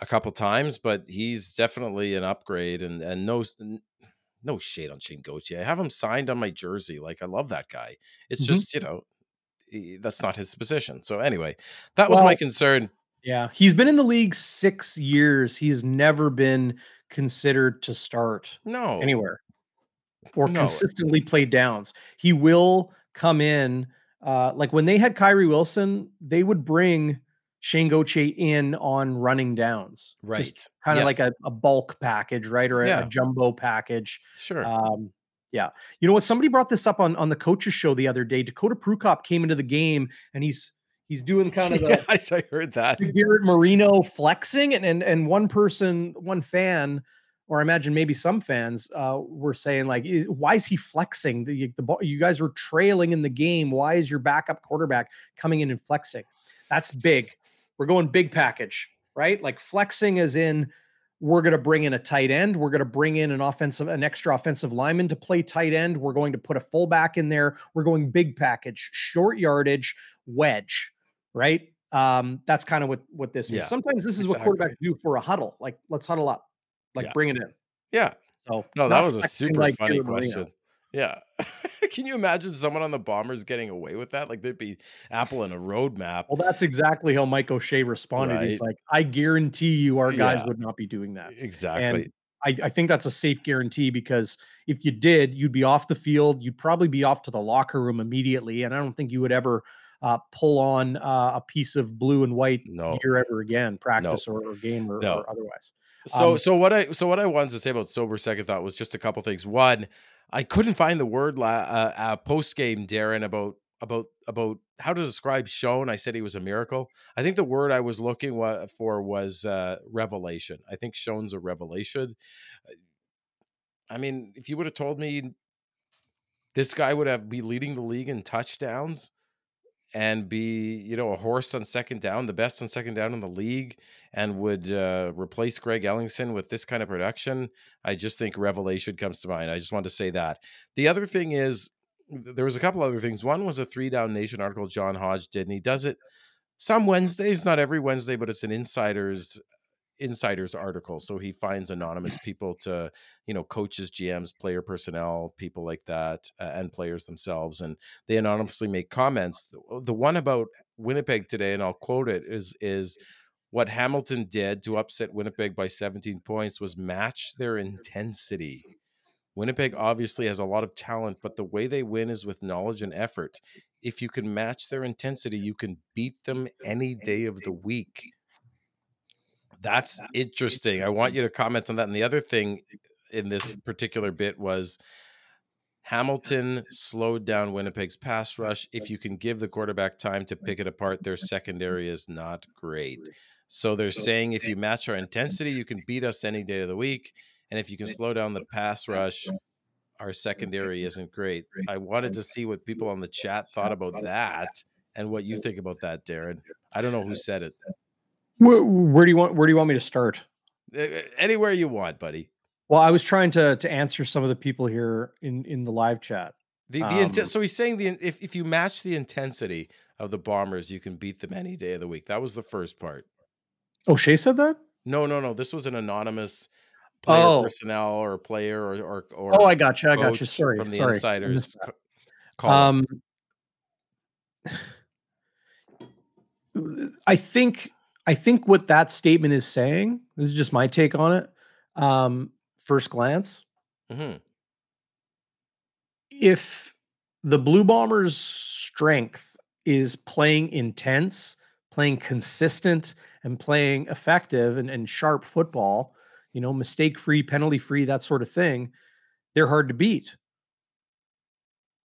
a couple times, but he's definitely an upgrade and, and no, no shade on Shayne Gauthier. I have him signed on my jersey. Like, I love that guy. It's Mhm. just, you know, he- that's not his position. So anyway, that was my concern. Yeah, he's been in the league six years. He's never been considered to start No. anywhere or No. consistently play downs. He will come in uh, like when they had Kyrie Wilson, they would bring Shayne Gauthier in on running downs, Right. Kind of Yes. like a, a bulk package, right, or a, Yeah. a jumbo package. Sure. Um, yeah, you know what? Somebody brought this up on on the coaches show the other day. Dakota Prukop came into the game and he's he's doing kind of the yeah, I heard that. the Garrett Marino flexing, and and and one person, one fan, or I imagine maybe some fans uh, were saying like, is, "Why is he flexing? The, the ball, you guys were trailing in the game. Why is your backup quarterback coming in and flexing? That's big. We're going big package, right? Like flexing is in." We're going to bring in a tight end. We're going to bring in an offensive, an extra offensive lineman to play tight end. We're going to put a fullback in there. We're going big package, short yardage, wedge, right? Um, that's kind of what what this means. Yeah, Sometimes this is what quarterbacks do for a huddle. Like, let's huddle up, like Yeah. bring it in. Yeah. So No, that was a super like funny question. Yeah. Can you imagine someone on the Bombers getting away with that? Like there'd be Apple in a roadmap. Well, that's exactly how Mike O'Shea responded. He's like, I guarantee you, our guys Yeah. would not be doing that. Exactly. And I, I think that's a safe guarantee because if you did, you'd be off the field. You'd probably be off to the locker room immediately. And I don't think you would ever uh, pull on uh, a piece of blue and white No. gear ever again, practice or, or game or, No. or otherwise. So Um, so what I so what I wanted to say about sober second thought was just a couple things. One, I couldn't find the word la, uh, uh, post game, Darren, about about about how to describe Sean. I said he was a miracle. I think the word I was looking wa- for was uh, revelation. I think Sean's a revelation. I mean, if you would have told me this guy would have be leading the league in touchdowns and be you know a horse on second down, the best on second down in the league, and would uh, replace Greg Ellingson with this kind of production, I just think revelation comes to mind. I just wanted to say that. The other thing is there was a couple other things. One was a three down nation article John Hodge did, and he does it some Wednesdays, not every Wednesday, but it's an insiders insiders article so he finds anonymous people to you know coaches gms player personnel people like that uh, and players themselves and they anonymously make comments. The, the one about winnipeg today and i'll quote it is is what hamilton did to upset winnipeg by 17 points was match their intensity. Winnipeg obviously has a lot of talent but the way they win is with knowledge and effort. If you can match their intensity you can beat them any day of the week that's interesting. I want you to comment on that. And the other thing in this particular bit was Hamilton slowed down Winnipeg's pass rush. If you can give the quarterback time to pick it apart, their secondary is not great. So they're saying if you match our intensity, you can beat us any day of the week. And if you can slow down the pass rush, our secondary isn't great. I wanted to see what people on the chat thought about that and what you think about that, Darren. I don't know who said it. Where, where do you want? Where do you want me to start? Anywhere you want, buddy. Well, I was trying to to answer some of the people here in in the live chat. The, the inten- Um, so he's saying the if, if you match the intensity of the bombers, you can beat them any day of the week. That was the first part. O'Shea said that. No, no, no. This was an anonymous player Oh. personnel or player or or, or Oh, I got you. I got you. Sorry, from the sorry. Insiders. missed that. co- column. Um, I think I think what that statement is saying. This is just my take on it. Um, first glance, Mhm. if the Blue Bombers' strength is playing intense, playing consistent, and playing effective and, and sharp football, you know, mistake free, penalty free, that sort of thing, they're hard to beat.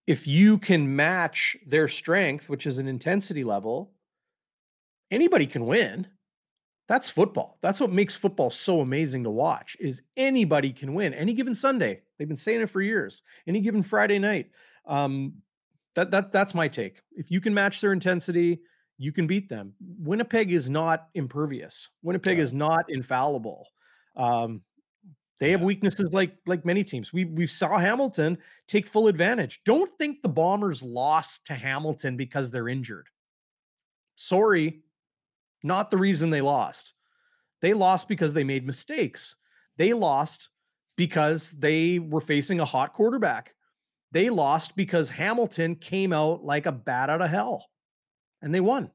If you can match their strength, which is an intensity level, anybody can win. That's football. That's what makes football so amazing to watch. Is anybody can win any given Sunday. They've been saying it for years. Any given Friday night. Um, that that that's my take. If you can match their intensity, you can beat them. Winnipeg is not impervious. Winnipeg Yeah. is not infallible. Um, they have weaknesses like like many teams. We we saw Hamilton take full advantage. Don't think the Bombers lost to Hamilton because they're injured. Sorry, not the reason they lost. They lost because they made mistakes. They lost because they were facing a hot quarterback. They lost because Hamilton came out like a bat out of hell and they won.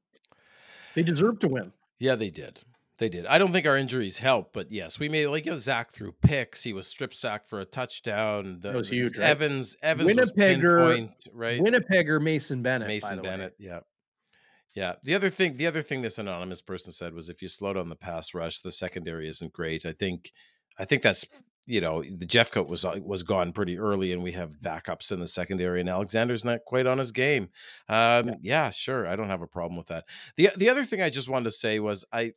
They deserved to win. Yeah, they did. They did. I don't think our injuries helped, but yes, we made like you know, Zach threw picks. He was strip sacked for a touchdown. The, That was huge, right? Evans, Evans was Winnipegger- pinpoint, right? Winnipegger Mason Bennett. by Mason the way. Bennett. Yeah. Yeah. The other thing, the other thing this anonymous person said was if you slow down the pass rush, the secondary isn't great. I think, I think that's you know the Jeffcoat was uh, was gone pretty early, and we have backups in the secondary, and Alexander's not quite on his game. Um, yeah. sure, I don't have a problem with that. the The other thing I just wanted to say was I.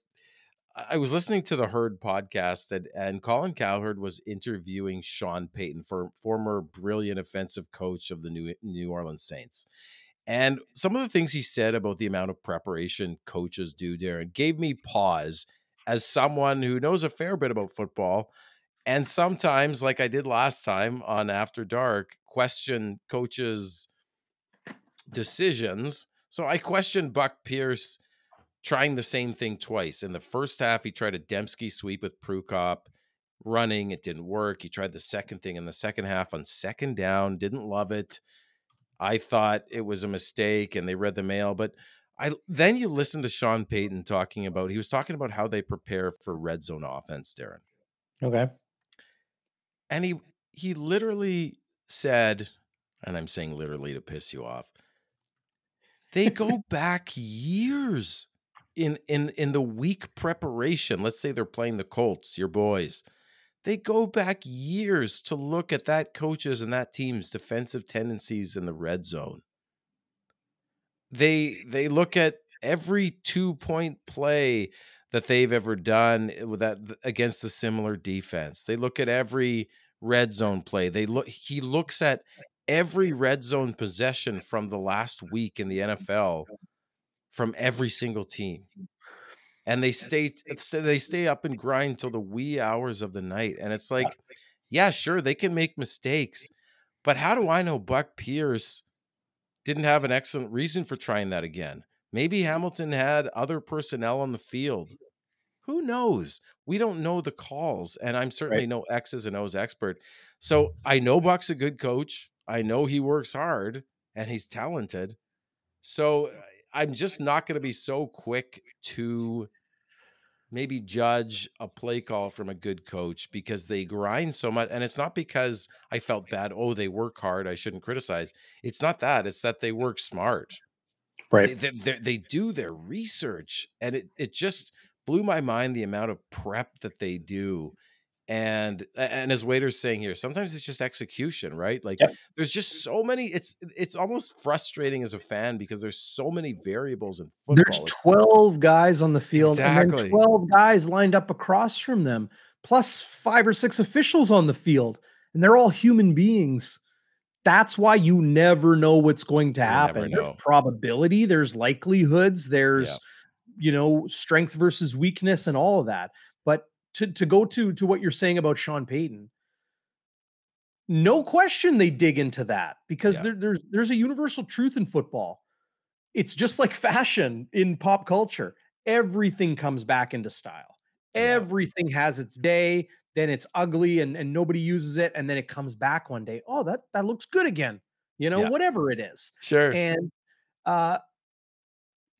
I was listening to the Herd podcast and, and Colin Cowherd was interviewing Sean Payton, for former brilliant offensive coach of the New New Orleans Saints. And some of the things he said about the amount of preparation coaches do, Darren, gave me pause as someone who knows a fair bit about football. And sometimes, like I did last time on After Dark, question coaches' decisions. So I questioned Buck Pierce trying the same thing twice. In the first half, he tried a Demski sweep with Prukop running. It didn't work. He tried the second thing in the second half on second down, didn't love it. I thought it was a mistake and they read the mail. But I then you listen to Sean Payton talking about he was talking about how they prepare for red zone offense, Darren. Okay. And he he literally said, and I'm saying literally to piss you off, they go back years in in in the week preparation. Let's say they're playing the Colts, your boys. They go back years to look at that coach's and that team's defensive tendencies in the red zone. They they look at every two point play that they've ever done eh, with that against a similar defense. They look at every red zone play. They look he looks at every red zone possession from the last week in the NFL from every single team. And they stay they stay up and grind till the wee hours of the night. And it's like, yeah, sure, they can make mistakes. But how do I know Buck Pierce didn't have an excellent reason for trying that again? Maybe Hamilton had other personnel on the field. Who knows? We don't know the calls, and I'm certainly Right. no X's and O's expert. So I know Buck's a good coach. I know he works hard and he's talented. So I'm just not going to be so quick to maybe judge a play call from a good coach because they grind so much. And it's not because I felt bad. Oh, they work hard. I shouldn't criticize. It's not that. It's that they work smart. Right. they, they, they do their research. And it, it just blew my mind the amount of prep that they do. And and as Waiter's saying here, sometimes it's just execution, right? Like Yep. there's just so many. It's it's almost frustrating as a fan because there's so many variables in football. There's 12 guys on the field and Exactly. then 12 guys lined up across from them, plus five or six officials on the field, and they're all human beings. That's why you never know what's going to happen. There's probability, there's likelihoods, there's you know, strength versus weakness and all of that. To to go to to what you're saying about Sean Payton, no question they dig into that because Yeah. there, there's there's a universal truth in football. It's just like fashion in pop culture. Everything comes back into style. Yeah. Everything has its day, then it's ugly and, and nobody uses it, and then it comes back one day. Oh, that that looks good again. You know, Yeah. whatever it is. Sure. And uh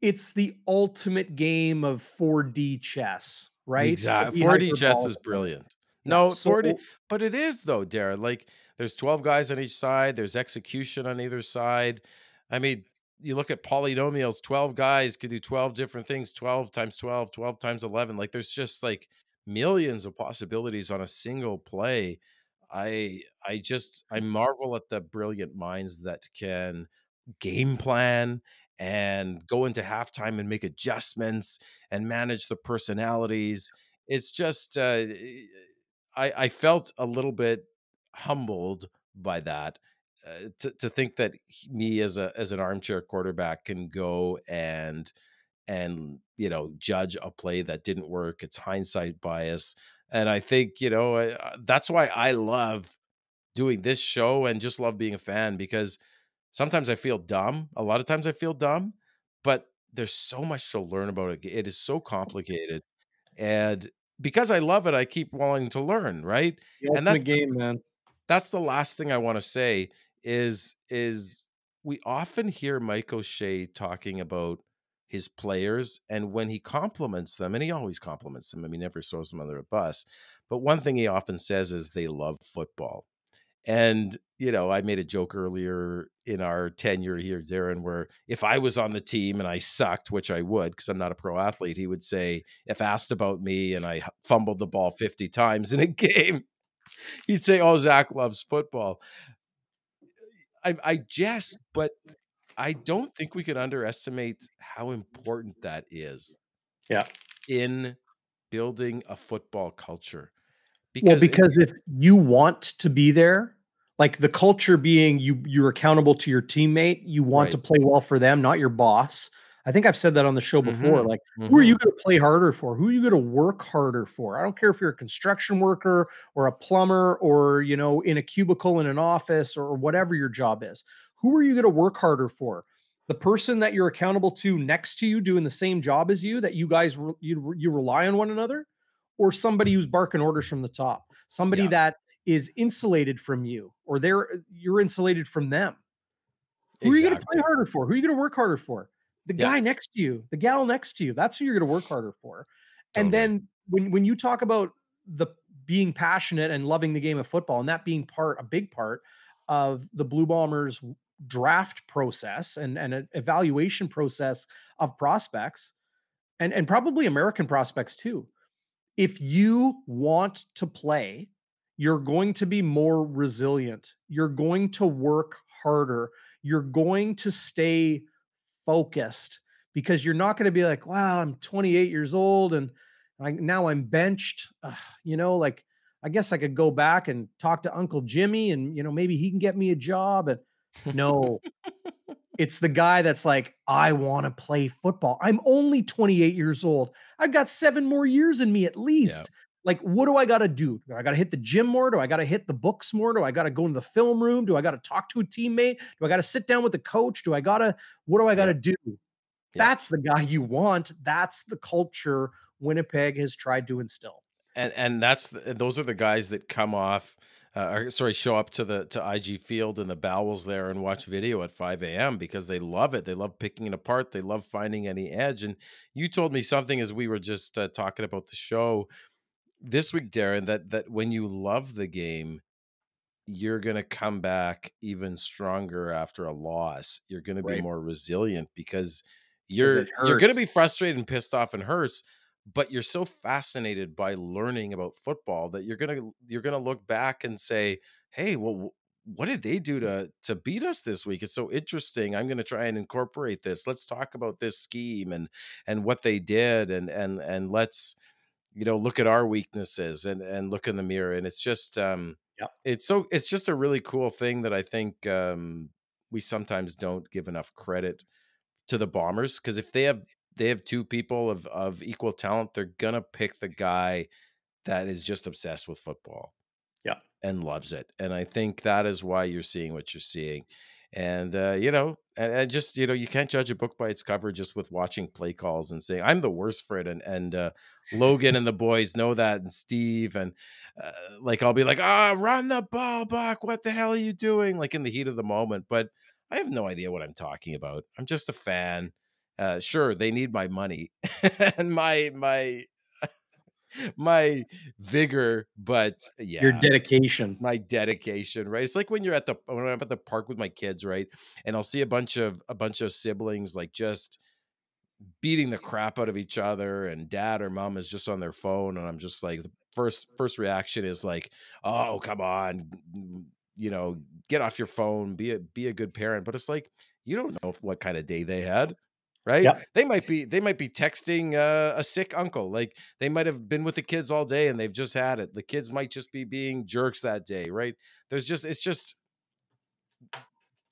it's the ultimate game of 4D chess, right? Exactly. be 4D chess is brilliant. No, so- 4D, but it is though, Darren. Like there's 12 guys on each side, there's execution on either side. I mean, you look at polynomials, 12 guys could do 12 different things, 12 times 12, 12 times 11. Like there's just like millions of possibilities on a single play. I I just I marvel at the brilliant minds that can game plan and go into halftime and make adjustments and manage the personalities. It's just uh, I I felt a little bit humbled by that. Uh, to, to think that he- me as a as an armchair quarterback can go and and you know judge a play that didn't work it's hindsight bias and i think you know that's why i love doing this show and just love being a fan because sometimes i feel dumb. A lot of times i feel dumb but there's so much to learn about it. It is so mm. complicated and because i love it i keep wanting to learn right? The and that's- game, man. that's the last thing I want to say is is we often hear Mike O'Shea talking about his players and when he compliments them and he always compliments them I mean never throws them under a bus but one thing he often says is they love football and, you know, I made a joke earlier in our tenure here, Darren, where if I was on the team and I sucked, which I would because I'm not a pro athlete, he would say, if asked about me and I fumbled the ball 50 times in a game, he'd say, Oh, Zach loves football. I, I jest, but I don't think we can underestimate how important that is. Yeah. In building a football culture. Because well, because if you want to be there, like the culture being you you're accountable to your teammate you want right. to play well for them not your boss i think i've said that on the show before mm-hmm. like mm-hmm. who are you mm-hmm. going to play harder for who are you going to work harder for i don't care if you're a construction worker or a plumber or you know in a cubicle in an office or whatever your job is who are you going to work harder for the person that you're accountable to next to you doing the same job as you that you guys re- you, you rely on one another or somebody mm-hmm. who's barking orders from the top somebody yeah. that is insulated from you or they're uh, you're insulated from them. Who exactly. are you going to play harder for? Who are you going to work harder for? The yeah. guy next to you, the gal next to you. That's who you're going to work harder for. Totally. And then when when you talk about the being passionate and loving the game of football and that being part a big part of the Blue Bombers draft process and and an evaluation process of prospects and and probably American prospects too. If you want to play you're going to be more resilient. You're going to work harder. You're going to stay focused because you're not going to be like, wow, I'm 28 years old and I, now I'm benched. Uh, you know, like, I guess I could go back and talk to Uncle Jimmy and, you know, maybe he can get me a job. And no, it's the guy that's like, I want to play football. I'm only 28 years old. I've got seven more years in me at least. Like what do i got to do? Do i got to hit the gym more? Do i got to hit the books more? Do i got to go in the film room? Do i got to talk to a teammate? Do i got to sit down with the coach? Do i got to what do i got to yeah. do? Yeah. that's the guy you want. That's the culture winnipeg has tried to instill. And and that's the, those are the guys that come off uh, or, sorry, show up to the to IG Field and the bowels there and watch video at 5 a.m. because they love it. They love picking it apart. They love finding any edge. And you told me something as we were just uh, talking about the show this week, Darren, that that when you love the game, you're going to come back even stronger after a loss. You're going to be more resilient because you're you're going to be frustrated and pissed off and hurts, but you're so fascinated by learning about football that you're going to you're to look back and say, "Hey, well what did they do to to beat us this week? It's so interesting. I'm going to try and incorporate this. Let's talk about this scheme and and what they did and and and let's you know look at our weaknesses and and look in the mirror and it's just um yeah it's so it's just a really cool thing that i think um we sometimes don't give enough credit to the bombers because if they have they have two people of of equal talent they're gonna pick the guy that is just obsessed with football yeah. and loves it and i think that is why you're seeing what you're seeing and uh, you know and, and, just you know you can't judge a book by its cover just with watching play calls and saying i'm the worst for it and and uh, logan and the boys know that and steve and uh, like i'll be like ah oh, run the ball back what the hell are you doing? Like in the heat of the moment but i have no idea what i'm talking about i'm just a fan uh, sure they need my money. And my my my vigor, but yeah, your dedication, my dedication, right? It's like when you're at the when I'm at the park with my kids, right? And I'll see a bunch of a bunch of siblings like just beating the crap out of each other, and dad or mom is just on their phone, and I'm just like, the first first reaction is like, oh come on, you know, get off your phone, be a be a good parent, but it's like you don't know what kind of day they had right? Yep. they might be they might be texting uh, a sick uncle like they might have been with the kids all day and they've just had it. The kids might just be being jerks that day right? There's just it's just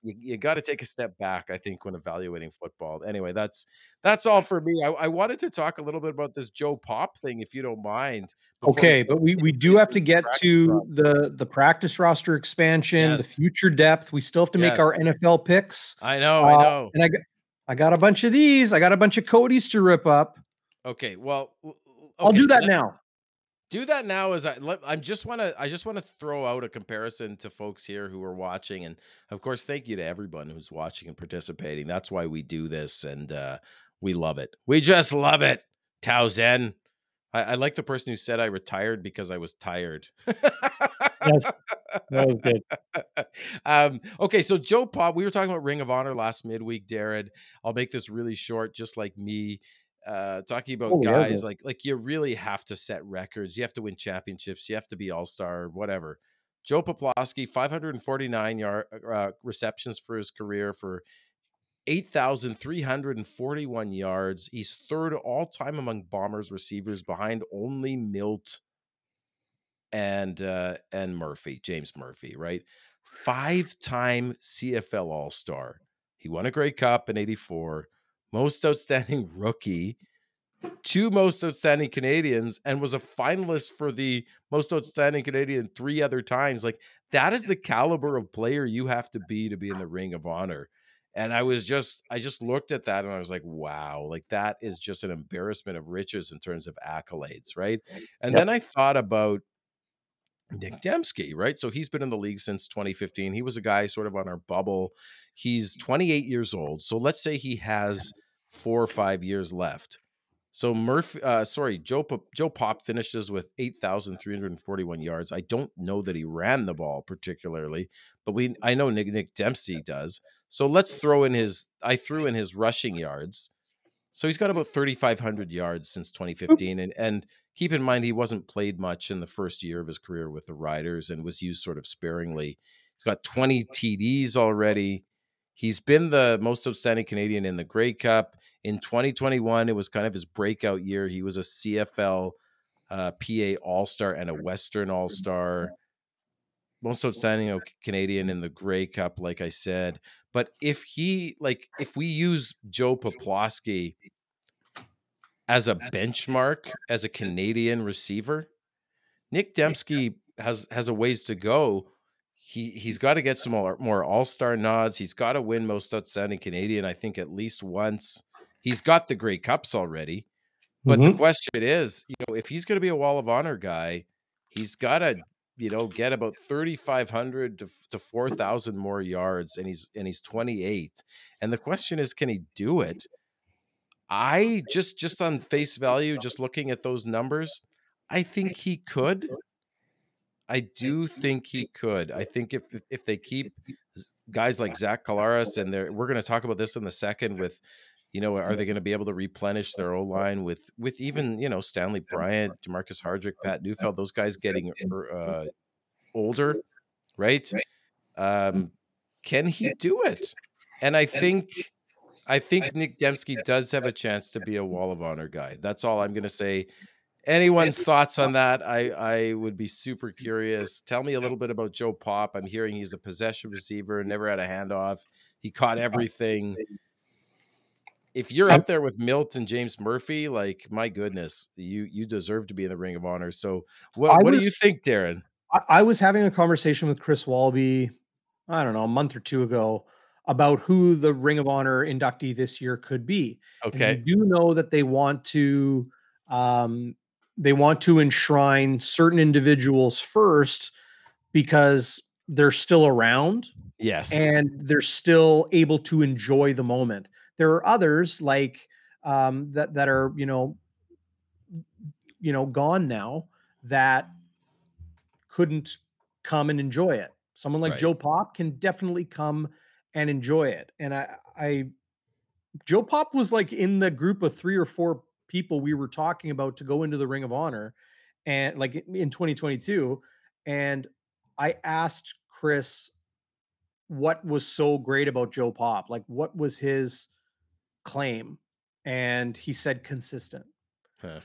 you, you got to take a step back i think when evaluating football. Anyway that's that's all for me. I, I, wanted to talk a little bit about this joe pop thing if you don't mind okay but we we do have to get to the the practice roster expansion yes. the future depth. We still have to yes. make our nfl picks i know uh, i know. and i I got a bunch of these. I got a bunch of Cody's to rip up. Okay, well, okay, I'll do that let, now. Do that now as I let, I just want to I just want to throw out a comparison to folks here who are watching, and of course, thank you to everyone who's watching and participating. That's why we do this, and uh, We love it. We just love it. Tao Zen. I, I like the person who said I retired because I was tired. That was good. um, okay, so Joe Pop, we were talking about Ring of Honor last midweek, Darren. I'll make this really short, just like me. Uh, talking about Oh, guys like like you really have to set records. You have to win championships. You have to be all star, whatever. Joe Poplawski, 549 yard uh, receptions for his career for 8,341 yards. He's third all time among Bombers receivers behind only Milt and uh, and Murphy, James Murphy, right? Five time CFL All Star. He won a Grey Cup in '84, most outstanding rookie, two most outstanding Canadians, and was a finalist for the most outstanding Canadian three other times. Like that is the caliber of player you have to be to be in the Ring of Honor. And I was just, I just looked at that and I was like, wow, like that is just an embarrassment of riches in terms of accolades, right? And Yep. then I thought about Nick Demski, right? So he's been in the league since 2015. He was a guy sort of on our bubble. He's 28 years old. So let's say he has four or five years left. So Murphy, uh, sorry, Joe Pop, Joe Pop finishes with 8,341 yards. I don't know that he ran the ball particularly, but we I know Nick, Nick Demski does. So let's throw in his I threw in his rushing yards. So he's got about 3,500 yards since 2015, and and keep in mind he wasn't played much in the first year of his career with the Riders and was used sort of sparingly. He's got 20 TDs already. He's been the most outstanding Canadian in the Grey Cup. In 2021, it was kind of his breakout year. He was a CFL uh, PA All Star and a Western All Star. Most outstanding Canadian in the Grey Cup, like I said. But if he, like, if we use Joe Poplawski as a benchmark as a Canadian receiver, Nick Demski has has a ways to go. He he's got to get some more, more All Star nods. He's got to win Most Outstanding Canadian, I think, at least once. He's got the Grey Cups already, but the Mhm. question is, you know, if he's going to be a Wall of Honor guy, he's got to you know get about thirty five hundred to to four thousand more yards, and he's and he's twenty eight. And the question is, can he do it? I just just on face value, just looking at those numbers, I think he could. I do think he could. I think if if they keep guys like Zach Collaros and they're we're going to talk about this in the second with, you know, are they going to be able to replenish their O line with with even you know Stanley Bryant, Jermarcus Hardrick, Pat Neufeld, those guys getting uh, older, right? Um, can he do it? And I think I think Nick Demski does have a chance to be a Wall of Honor guy. That's all I'm going to say. Anyone's thoughts on that? I I would be super curious. Tell me a little bit about Joe Pop. I'm hearing he's a possession receiver, never had a handoff. He caught everything. If you're up there with Milt and James Murphy, like my goodness, you you deserve to be in the Ring of Honor. So what I what do you think, Darren? I, I was having a conversation with Chris Walby, I don't know, a month or two ago about who the Ring of Honor inductee this year could be. And Okay. you do know that they want to um, they want to enshrine certain individuals first because they're still around Yes. and they're still able to enjoy the moment. There are others like um, that that are you know you know gone now that couldn't come and enjoy it. Someone like Right. Joe Pop can definitely come and enjoy it. And I, I Joe Pop was like in the group of three or four people we were talking about to go into the Ring of Honor, and like in 2022. And I asked Chris what was so great about Joe Pop, like what was his claim, and he said consistent. Huh.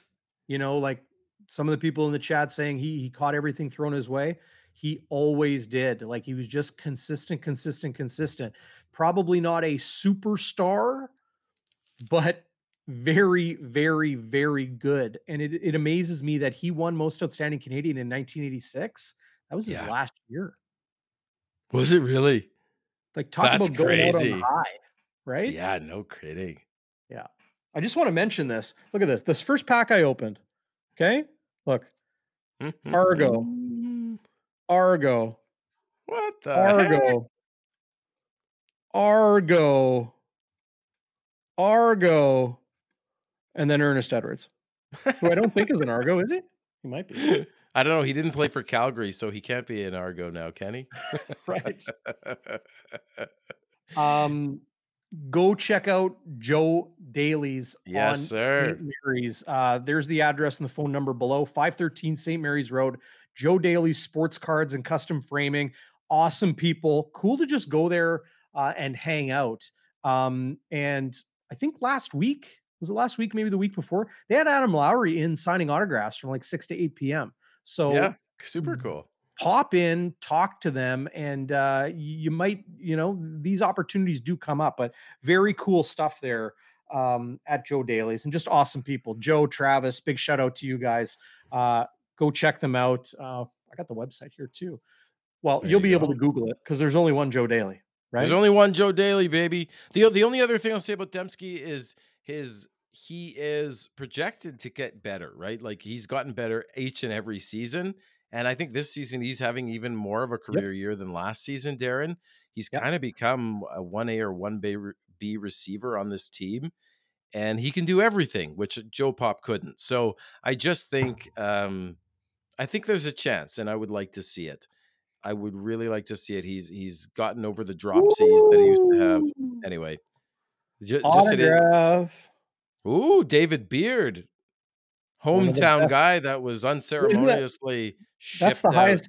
You know, like some of the people in the chat saying he he caught everything thrown his way. He always did. Like he was just consistent, consistent, consistent. Probably not a superstar, but very, very, very good. And it, it amazes me that he won most outstanding Canadian in 1986. That was his Yeah. last year. Was it really? Like talk That's about going out crazy. on high, right? Yeah, no kidding. Yeah. I just want to mention this. Look at this. This first pack I opened. Okay. Look, mm-hmm, mm-hmm. Argo. Argo. What the heck? Argo. Argo. Argo. and then Ernest Edwards, who I don't think is an Argo, is he? He might be. I don't know. He didn't play for Calgary, so he can't be an Argo now, can he? right. Um, go check out Joe Daly's yes, on sir. St. Mary's. Uh, there's the address and the phone number below 513 St. Mary's Road. Joe Daly's sports cards and custom framing. Awesome people. Cool to just go there uh, and hang out. Um, and I think last week, was it last week, maybe the week before, they had Adam Lowry in signing autographs from like 6 to 8 p.m. So yeah, super cool. Pop in, talk to them, and uh, you might, you know, these opportunities do come up, but very cool stuff there um, at Joe Daly's and just awesome people. Joe, Travis, big shout out to you guys. Uh, go check them out. Uh, I got the website here too. Well, There you'll you be able to Google it because there's only one Joe Daly, right? There's only one Joe Daly, baby. The the only other thing I'll say about Demski is his he is projected to get better, right? Like he's gotten better each and every season. And I think this season he's having even more of a career year than last season, Darren. He's Yep. kind of become a 1A or 1B B receiver on this team. And he can do everything, which Joe Pop couldn't. So I just think um I think there's a chance, and I would like to see it. I would really like to see it. He's he's gotten over the dropsies that he used to have. Anyway, ju- just. Autograph. Ooh, David Beard, One of the hometown guy that was unceremoniously shipped That's the out. highest.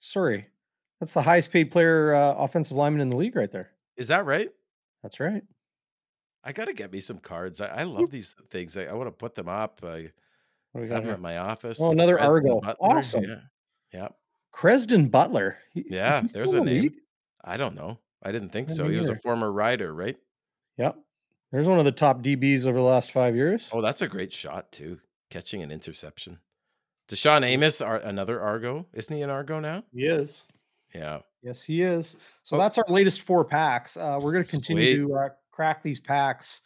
Sorry, that's the highest paid player uh, offensive lineman in the league, right there. Is that right? That's right. I got to get me some cards. I, I love these things. I, I want to put them up. I What do we got here? at my office. Oh, another Preston Argo. Butler, Awesome. Yeah. Yeah. Crezdon Butler. He- Yeah, there's a name. league? I don't know. I didn't think Yeah, so. He was a former rider, right? Yep. There's one of the top DBs over the last five years. Oh, that's a great shot too. Catching an interception. DaShaun Amos, are another Argo. Isn't he an Argo now? He is. Yeah. Yes, he is. So Oh. that's our latest four packs. Uh, we're going to continue Sweet. to uh, crack these packs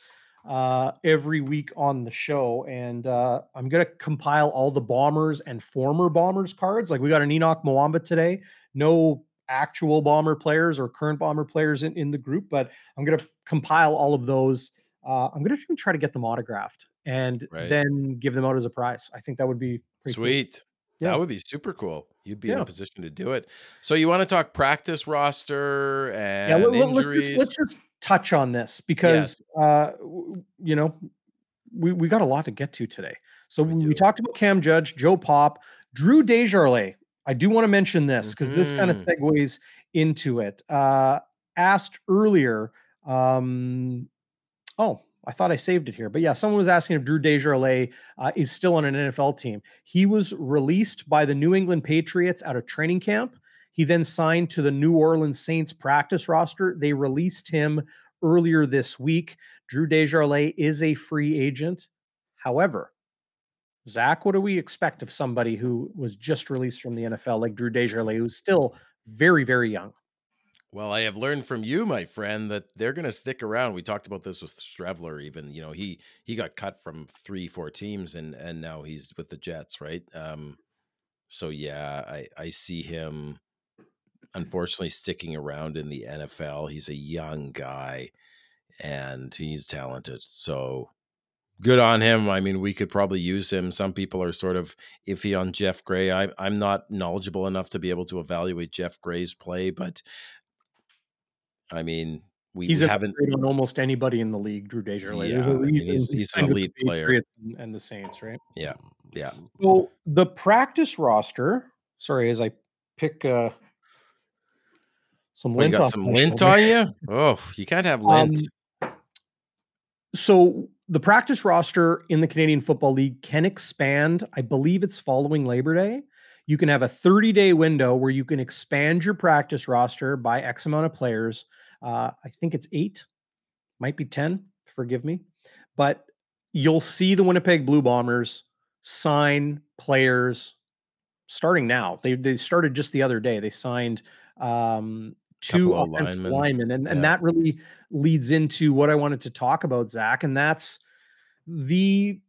uh, every week on the show, and uh, I'm going to compile all the bombers and former bombers cards. Like we got an Enoch Mwamba today. No actual bomber players or current bomber players in, in the group, but I'm going to compile all of those. Uh, I'm going to try to get them autographed and Right. then give them out as a prize. I think that would be pretty cool. Sweet. Yeah. That would be super cool. You'd be in a position to do it. So you want to talk practice roster and yeah let, us injuries? just, let's just touch on this because uh w- you know we, we got a lot to get to today. So We we, talked about cam judge joe pop drew desjardins. I do want to mention this because this kind of segues into it. Uh asked earlier um oh i thought i saved it here but yeah someone was asking if drew desjardins uh, is still on an nfl team. He was released by the new england patriots out of training camp he then signed to the New Orleans Saints practice roster. They released him earlier this week. Drew Desjardins is a free agent. However, Zach, what do we expect of somebody who was just released from the NFL like Drew Desjardins, who's still very, very young? Well, I have learned from you, my friend, that they're going to stick around. We talked about this with Streveler. Even you know he he got cut from three, four teams, and and now he's with the Jets, right? Um, so yeah, I I see him unfortunately sticking around in the NFL. He's a young guy, and he's talented. So good on him. I mean, we could probably use him. Some people are sort of iffy on Geoff Gray. I, I'm not knowledgeable enough to be able to evaluate Geoff Gray's play, but I mean, we, He's haven't. on almost anybody in the league, Drew Desjardins. Yeah, I mean, he's- he's an elite player. And, and the Saints, right? Yeah, yeah. So the practice roster, sorry, as I pick uh some Well, you lint got some lint shoulder. on you? Oh, you can't have lint. So the practice roster in the Canadian Football League can expand. I believe it's following Labor Day. You can have a 30 day window where you can expand your practice roster by X amount of players. Uh, I think it's eight, might be 10, forgive me. But you'll see the Winnipeg Blue Bombers sign players starting now. They, they started just the other day. They signed um, two offensive linemen. linemen. And, and Yeah. that really leads into what I wanted to talk about, Zach, and that's the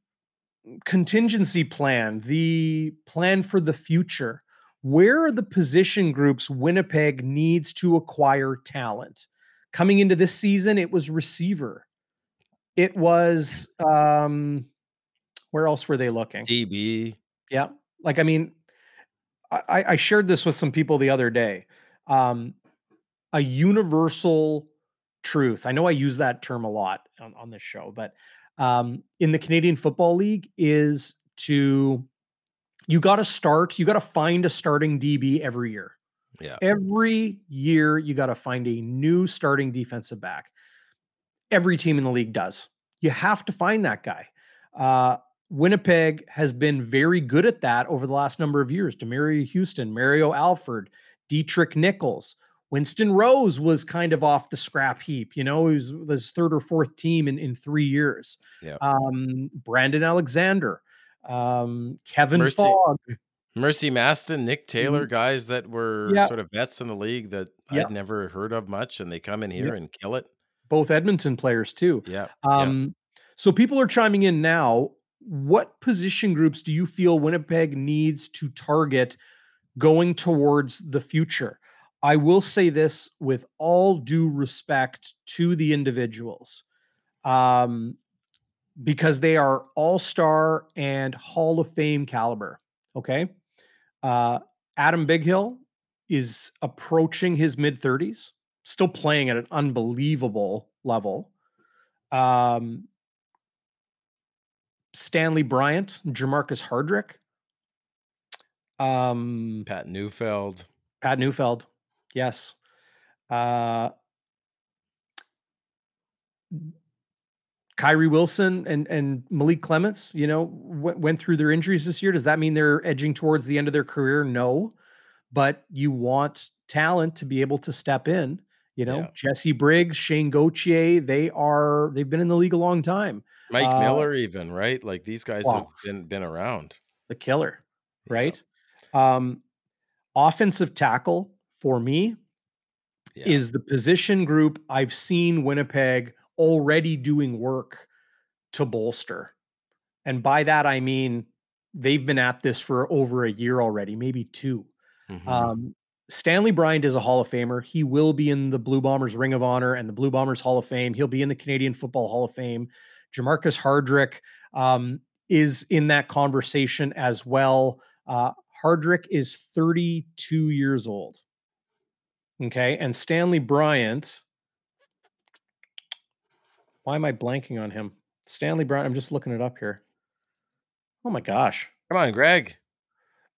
contingency plan, the plan for the future. Where are the position groups Winnipeg needs to acquire talent? Coming into this season, it was receiver. It was um, Where else were they looking? DB. Yeah. Like, I mean, I, I shared this with some people the other day. Um, a universal truth. I know I use that term a lot on, on this show, but um, in the Canadian Football League is to you got to start, you got to find a starting DB every year. Yeah. Every year, you got to find a new starting defensive back. Every team in the league does. You have to find that guy. Uh, Winnipeg has been very good at that over the last number of years. Demerio Houston, Mario Alford, Deatrick Nichols, Winston Rose was kind of off the scrap heap. You know, he was his third or fourth team in, in three years. Yeah. Um, Brandon Alexander, um, Kevin Mercy. Fogg. Mercy Maston, Nick Taylor, guys that were Mm-hmm. Yeah. sort of vets in the league that Yeah. I'd never heard of much, and they come in here Yeah. and kill it. both Edmonton players too. Yeah. yeah. Um, So people are chiming in now. What position groups do you feel Winnipeg needs to target going towards the future? I will say this with all due respect to the individuals, um, because they are all star and Hall of Fame caliber. Okay. Uh, Adam Bighill is approaching his mid 30s, still playing at an unbelievable level. Um, Stanley Bryant, Jermarcus Hardrick, um, Pat Neufeld. Pat Neufeld, yes. Uh, Kyrie Wilson and and Malik Clements, you know, w- went through their injuries this year. Does that mean they're edging towards the end of their career? No, but you want talent to be able to step in. You know, Yeah. Jesse Briggs, Shayne Gauthier, they are they've been in the league a long time. Mike Uh, Miller, even, right? Like these guys Wow. have been been around. the killer, Yeah. right? Um, offensive tackle for me Yeah. is the position group I've seen Winnipeg already doing work to bolster. And by that, I mean they've been at this for over a year already, maybe 2 Mhm. Um, Stanley Bryant is a Hall of Famer. He will be in the Blue Bombers Ring of Honor and the Blue Bombers Hall of Fame. He'll be in the Canadian Football Hall of Fame. Jermarcus Hardrick um, is in that conversation as well. Uh, Hardrick is 32 years old. Okay. And Stanley Bryant, why am I blanking on him? Stanley Bryant, I'm just looking it up here. Oh my gosh. Come on, Greg.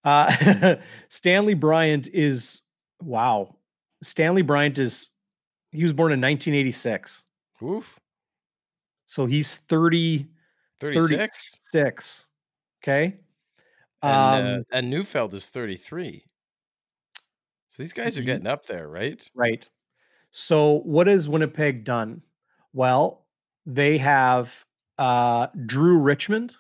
Uh, Stanley Bryant is wow. Stanley Bryant is he was born in 1986. Oof. So he's 30 36. 36. Okay. And, Um uh, and Neufeld is 33. So these guys are getting up there, right? right. So what has Winnipeg done? Well, they have uh Drew Richmond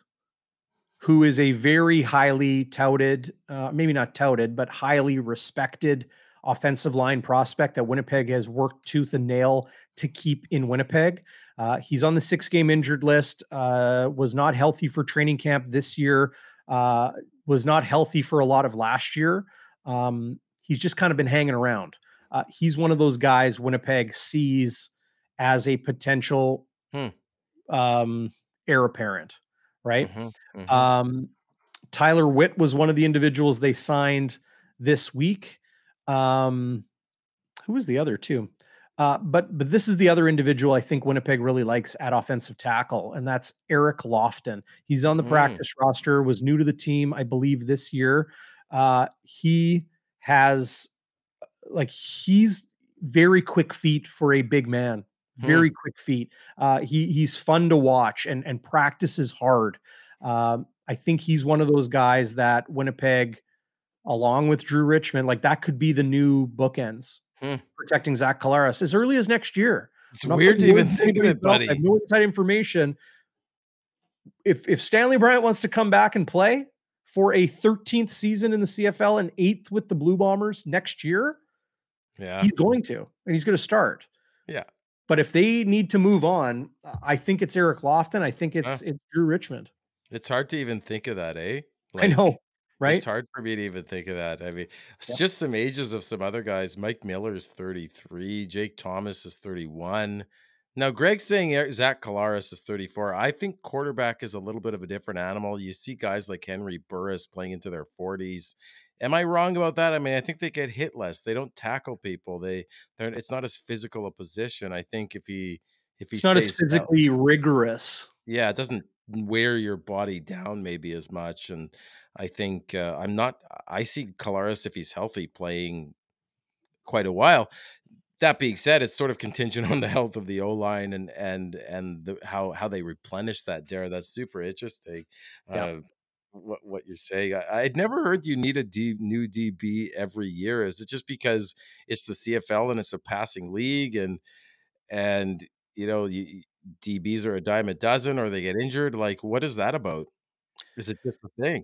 who is a very highly touted, uh, maybe not touted, but highly respected offensive line prospect that Winnipeg has worked tooth and nail to keep in Winnipeg. Uh, he's on the six game injured list, uh, was not healthy for training camp this year, uh, was not healthy for a lot of last year. Um, he's just kind of been hanging around. Uh, he's one of those guys Winnipeg sees as a potential Hmm. um, heir apparent, right? Mhm, mhm. Um, Tyler Witt was one of the individuals they signed this week. Um, who was the other two? Uh, but but this is the other individual I think Winnipeg really likes at offensive tackle, and that's Eric Lofton. He's on the Mm. practice roster, was new to the team, I believe, this year. Uh, he has like he's very quick feet for a big man. Very quick feet. Uh, he he's fun to watch and and practices hard. Um, I think he's one of those guys that Winnipeg, along with Drew Richmond, like that could be the new bookends Hmm. protecting Zach Collaros as early as next year. It's weird to even think of it, buddy. I have no inside information. If if Stanley Bryant wants to come back and play for a 13th season in the CFL and eighth with the Blue Bombers next year, Yeah. he's going to, and he's going to start. Yeah. But if they need to move on, I think it's Eric Lofton. I think it's it's Drew Richmond. It's hard to even think of that, eh? I know, right? It's hard for me to even think of that. I mean, it's Yeah. just some ages of some other guys. Mike Miller's 33, Jake Thomas is 31, Now, Greg's saying Zach Collaros is 34. I think quarterback is a little bit of a different animal. You see guys like Henry Burris playing into their 40s. Am I wrong about that? I mean, I think they get hit less. They don't tackle people. They, they're, it's not as physical a position. I think if he, if he, it's not as physically out, rigorous. Yeah, it doesn't wear your body down maybe as much. And I think uh, I'm not. I see Collaros if he's healthy playing quite a while that being said, it's sort of contingent on the health of the O line and and and the, how how they replenish that. Dare that's super interesting. Yeah. Uh, what what you're saying? I, would never heard you need a D, new DB every year. Is it just because it's the CFL and it's a passing league and and you know you, DBs are a dime a dozen or they get injured? Like, what is that about? Is it just a thing?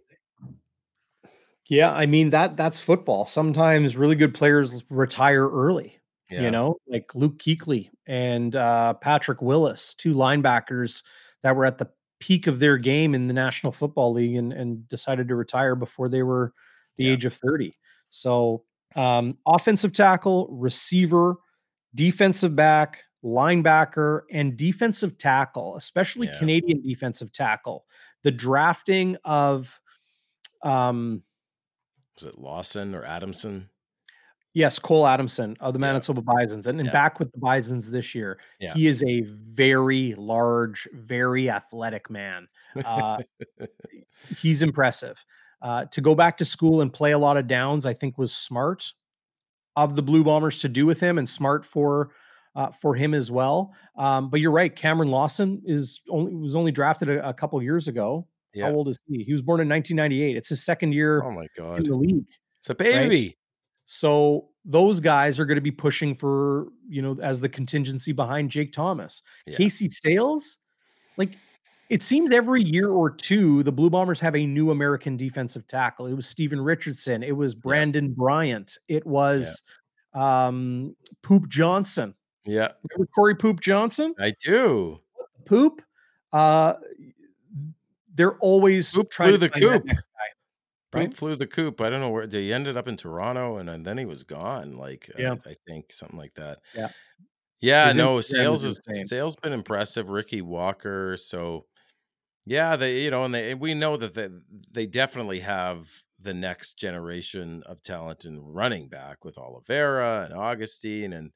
Yeah, I mean that that's football. Sometimes really good players retire early. Yeah. You know, like Luke Kuechly and uh, Patrick Willis, two linebackers that were at the peak of their game in the National Football League and, and decided to retire before they were the yeah. age of 30. So, um, offensive tackle, receiver, defensive back, linebacker, and defensive tackle, especially yeah. Canadian defensive tackle. The drafting of, um, was it Lawson or Adamson? Yes, Cole Adamson of the Manitoba yeah. Bisons, and, and yeah. back with the Bisons this year. Yeah. He is a very large, very athletic man. Uh, he's impressive. Uh, to go back to school and play a lot of downs, I think was smart of the Blue Bombers to do with him, and smart for uh, for him as well. Um, but you're right, Cameron Lawson is only was only drafted a, a couple years ago. Yeah. How old is he? He was born in 1998. It's his second year. Oh my god, in the league. It's a baby. Right? So those guys are going to be pushing for, you know, as the contingency behind Jake Thomas. Yeah. Casey Sayles, like it seems every year or two, the Blue Bombers have a new American defensive tackle. It was Steven Richardson, it was Brandon yeah. Bryant, it was yeah. um Poop Johnson. Yeah. Remember Corey Poop Johnson? I do. Poop. Uh they're always Poop trying to the coop right? flew the coop. I don't know where he ended up in Toronto, and, and then he was gone. Like, yeah, I, I think something like that. Yeah, yeah. His no, Sayles is Sayles been impressive. Ricky Walker. So, yeah, they you know, and they we know that they they definitely have the next generation of talent in running back with Oliveira and Augustine and.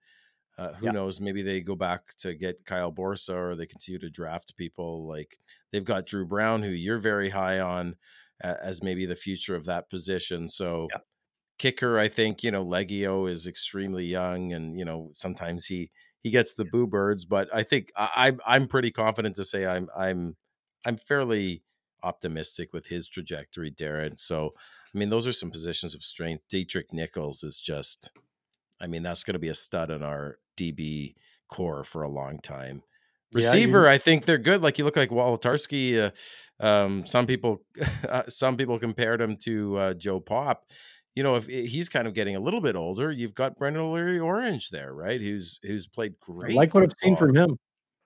Uh, who yeah. knows? Maybe they go back to get Kyle Borsa, or they continue to draft people. Like they've got Drew Brown, who you're very high on as maybe the future of that position. So yeah. kicker, I think, you know, Liegghio is extremely young and, you know, sometimes he he gets the boo birds, but I think I I'm pretty confident to say I'm I'm I'm fairly optimistic with his trajectory, Darren. So I mean, those are some positions of strength. Deatrick Nichols is just I mean, that's going to be a stud in our DB core for a long time. Receiver, yeah, I think they're good. Like you look like Wolitarsky. Uh, um, some people, uh, some people compared him to uh, Joe Pop. You know, if eh, he's kind of getting a little bit older, you've got Brendan O'Leary-Orange there, right? Who's who's played great. I like what I've seen from him.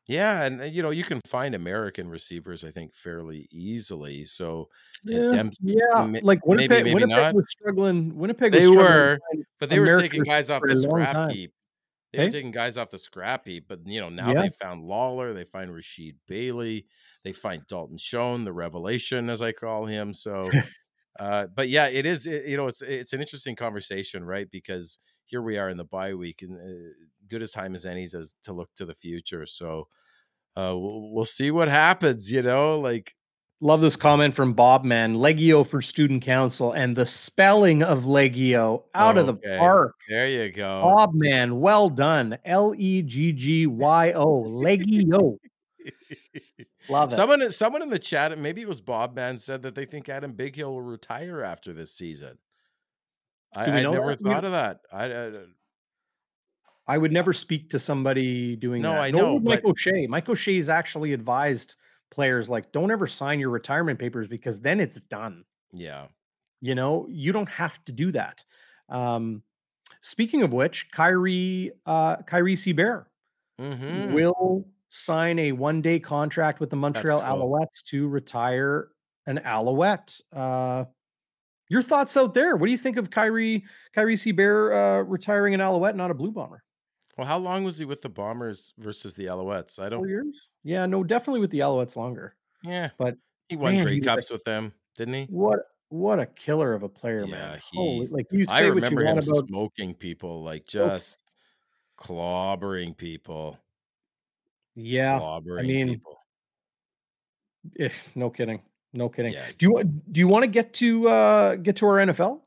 Yeah, and you know you can find American receivers, I think, fairly easily. So yeah, Dem- yeah, like Winnipeg, maybe, maybe Winnipeg not. was struggling. Winnipeg, they were, but they American were taking guys off the scrap heap. They were taking guys off the scrap heap, but you know now yeah. they found Lawler, they find Rasheed Bailey, they find Dalton Schoen, the revelation as I call him. So, uh, but yeah, it is. It, you know, it's it's an interesting conversation, right? Because here we are in the bye week, and uh, good as time as any to to look to the future. So, uh, we'll, we'll see what happens. You know, like Love this comment from Bob Man. Liegghio for student council and the spelling of Liegghio out okay. of the park. There you go. Bob Man, well done. L E G G Y O. Liegghio. Love it. Someone, someone in the chat, maybe it was Bob Man, said that they think Adam Bighill will retire after this season. I, I never that? thought of that. I, I, I would never speak to somebody doing no, that. I know. Mike. O'Shea. Mike O'Shea is actually advised – players like don't ever sign your retirement papers because then it's done. Yeah. You know, you don't have to do that. Um, speaking of which, Kyrie uh Kyries Hebert mm-hmm. will sign a one-day contract with the Montreal cool. Alouettes to retire an Alouette. Uh your thoughts out there? What do you think of Kyrie Kyries Hebert uh, retiring an Alouette, not a Blue Bomber? Well, how long was he with the Bombers versus the Alouettes? I don't. years? Yeah, no, definitely with the Alouettes longer. Yeah, But he won man, Grey he was a Cups with them, didn't he? what what a killer of a player, Yeah, man. Holy, like you I say what you remember him about smoking people, like so just clobbering people, yeah, I clobbering mean, people. eh, no kidding. No kidding. Yeah, Do you want do you want to get to uh get to our NFL?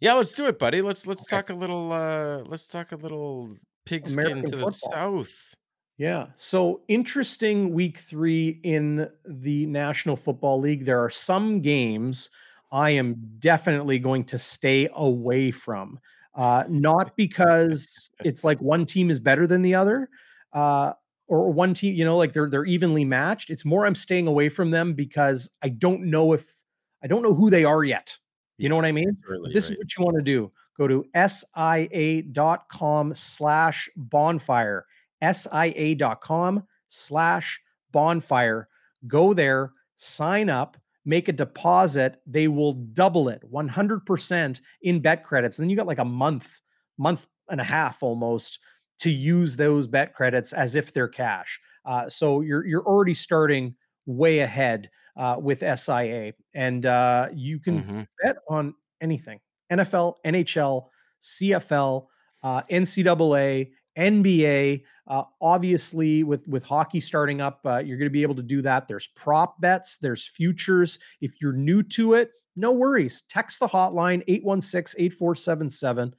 yeah. Let's do it, buddy. Let's let's Okay. talk a little. uh Let's talk a little pigskin to the football. south. Yeah. So interesting week three in the National Football League. There are some games I am definitely going to stay away from. Uh, not because it's like one team is better than the other, uh, or one team, you know, like they're they're evenly matched. It's more I'm staying away from them because I don't know if I don't know who they are yet. You know what I mean? it's But early, this is what you want to do. Go to sia.com slash bonfire sia.com slash bonfire. Go there, sign up, make a deposit. They will double it 100% in bet credits. Then you got like a month, month and a half almost to use those bet credits as if they're cash. Uh, so you're you're already starting way ahead uh, with SIA, and uh, you can hmm bet on anything: NFL, NHL, CFL, uh, NCAA, NBA. Uh, obviously, with with hockey starting up, uh, you're going to be able to do that. There's prop bets, there's futures. If you're new to it, no worries. Text the hotline 816 8477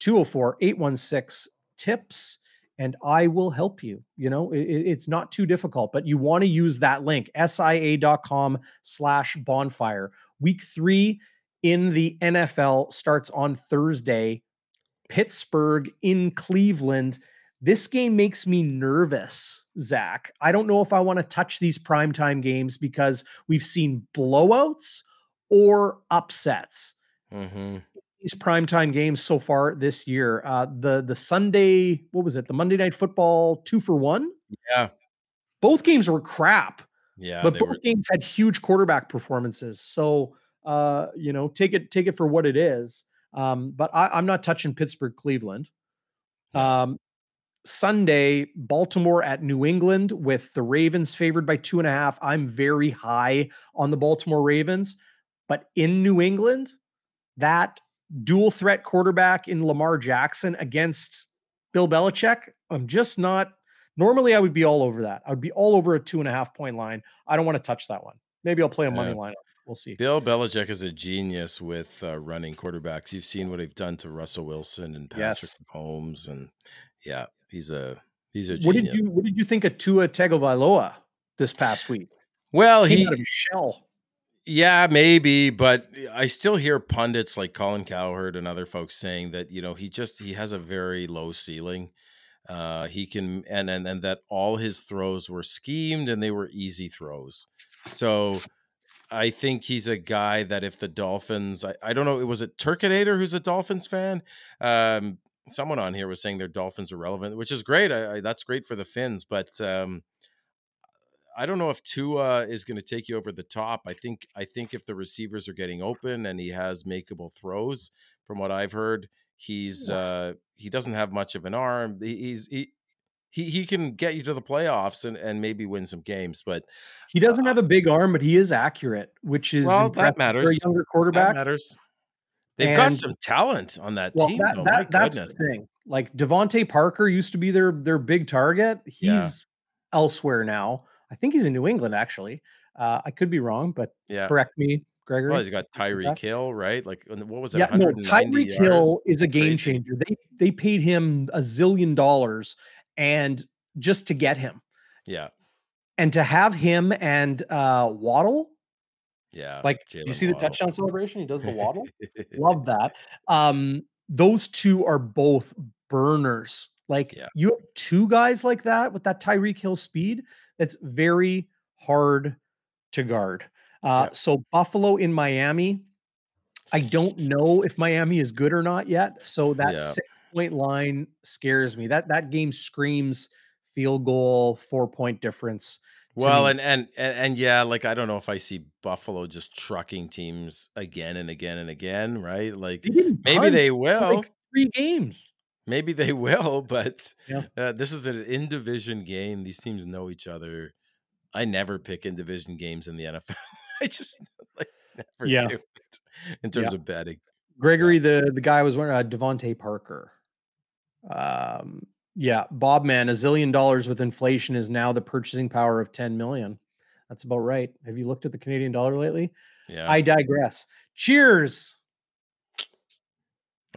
204 816 tips and I will help you. You know, it, it's not too difficult, but you want to use that link, sia.com slash bonfire. Week three in the NFL starts on Thursday. Pittsburgh in Cleveland. This game makes me nervous, Zach. I don't know if I want to touch these primetime games because we've seen blowouts or upsets hmm these primetime games so far this year. Uh, the the Sunday, what was it? The Monday Night Football two for one. Yeah, Both games were crap, yeah. but both were. games had huge quarterback performances. So uh, you know, take it take it for what it is. Um, but I, I'm not touching Pittsburgh, Cleveland. Um, Sunday, Baltimore at New England with the Ravens favored by two and a half. I'm very high on the Baltimore Ravens, but in New England, that dual threat quarterback in Lamar Jackson against Bill Belichick, I'm just not. Normally, I would be all over that. I would be all over a two and a half point line. I don't want to touch that one. Maybe I'll play a money Yeah. line. We'll see. Bill Belichick is a genius with uh, running quarterbacks. You've seen what they've done to Russell Wilson and Patrick Yes. Mahomes, and yeah, he's a he's a Genius. What did you What did you think of Tua Tagovailoa this past week? well, he of shell. Yeah, maybe, but I still hear pundits like Colin Cowherd and other folks saying that you know he just he has a very low ceiling. Uh, he can and and and that all his throws were schemed and they were easy throws. So I think he's a guy that if the Dolphins, I, I don't know, it was it Turkinator who's a Dolphins fan? Um, someone on here was saying their Dolphins are relevant, which is great. I, I, that's great for the Finns, but um, I don't know if Tua is going to take you over the top. I think I think if the receivers are getting open and he has makeable throws, from what I've heard, he's uh, he doesn't have much of an arm. He, he's he. He, he can get you to the playoffs and, and maybe win some games, but He doesn't have a big arm, but he is accurate, which is Well, that impressive for a matters. younger that quarterback. matters. They've got some talent on that Well, team, that, though. that- My that's goodness. the thing. Like DeVante Parker used to be their their big target. He's Yeah. elsewhere now. I think he's in New England actually. Uh, I could be wrong, but Yeah. correct me, Gregory. Well, he's got Tyree that. Hill, right? Like, what was it? Yeah, no, 190 Tyreek yards? Hill is a game changer. They they paid him a zillion dollars and just to get him Yeah. and to have him and uh Waddle. Yeah. Like, do you see the touchdown celebration? He does the Waddle. Love that. Um, those two are both burners. Like Yeah. you have two guys like that with that Tyreek Hill speed, that's very hard to guard. Uh, Yeah. so Buffalo in Miami. I don't know if Miami is good or not yet. So that Yeah. six point line scares me. That that game screams field goal, four point difference. Well, me. and, and and yeah, like I don't know if I see Buffalo just trucking teams again and again and again, right? Like They maybe they will. like three games. Maybe they will, but Yeah. uh, this is an in division game. These teams know each other. I never pick in division games in the NFL. I just like never Yeah. do it in terms of betting. Gregory, the the guy was wearing uh, DeVante Parker. Um, yeah, Bob man, a zillion dollars with inflation is now the purchasing power of 10 million. That's about right. Have you looked at the Canadian dollar lately? Yeah. I digress. Cheers.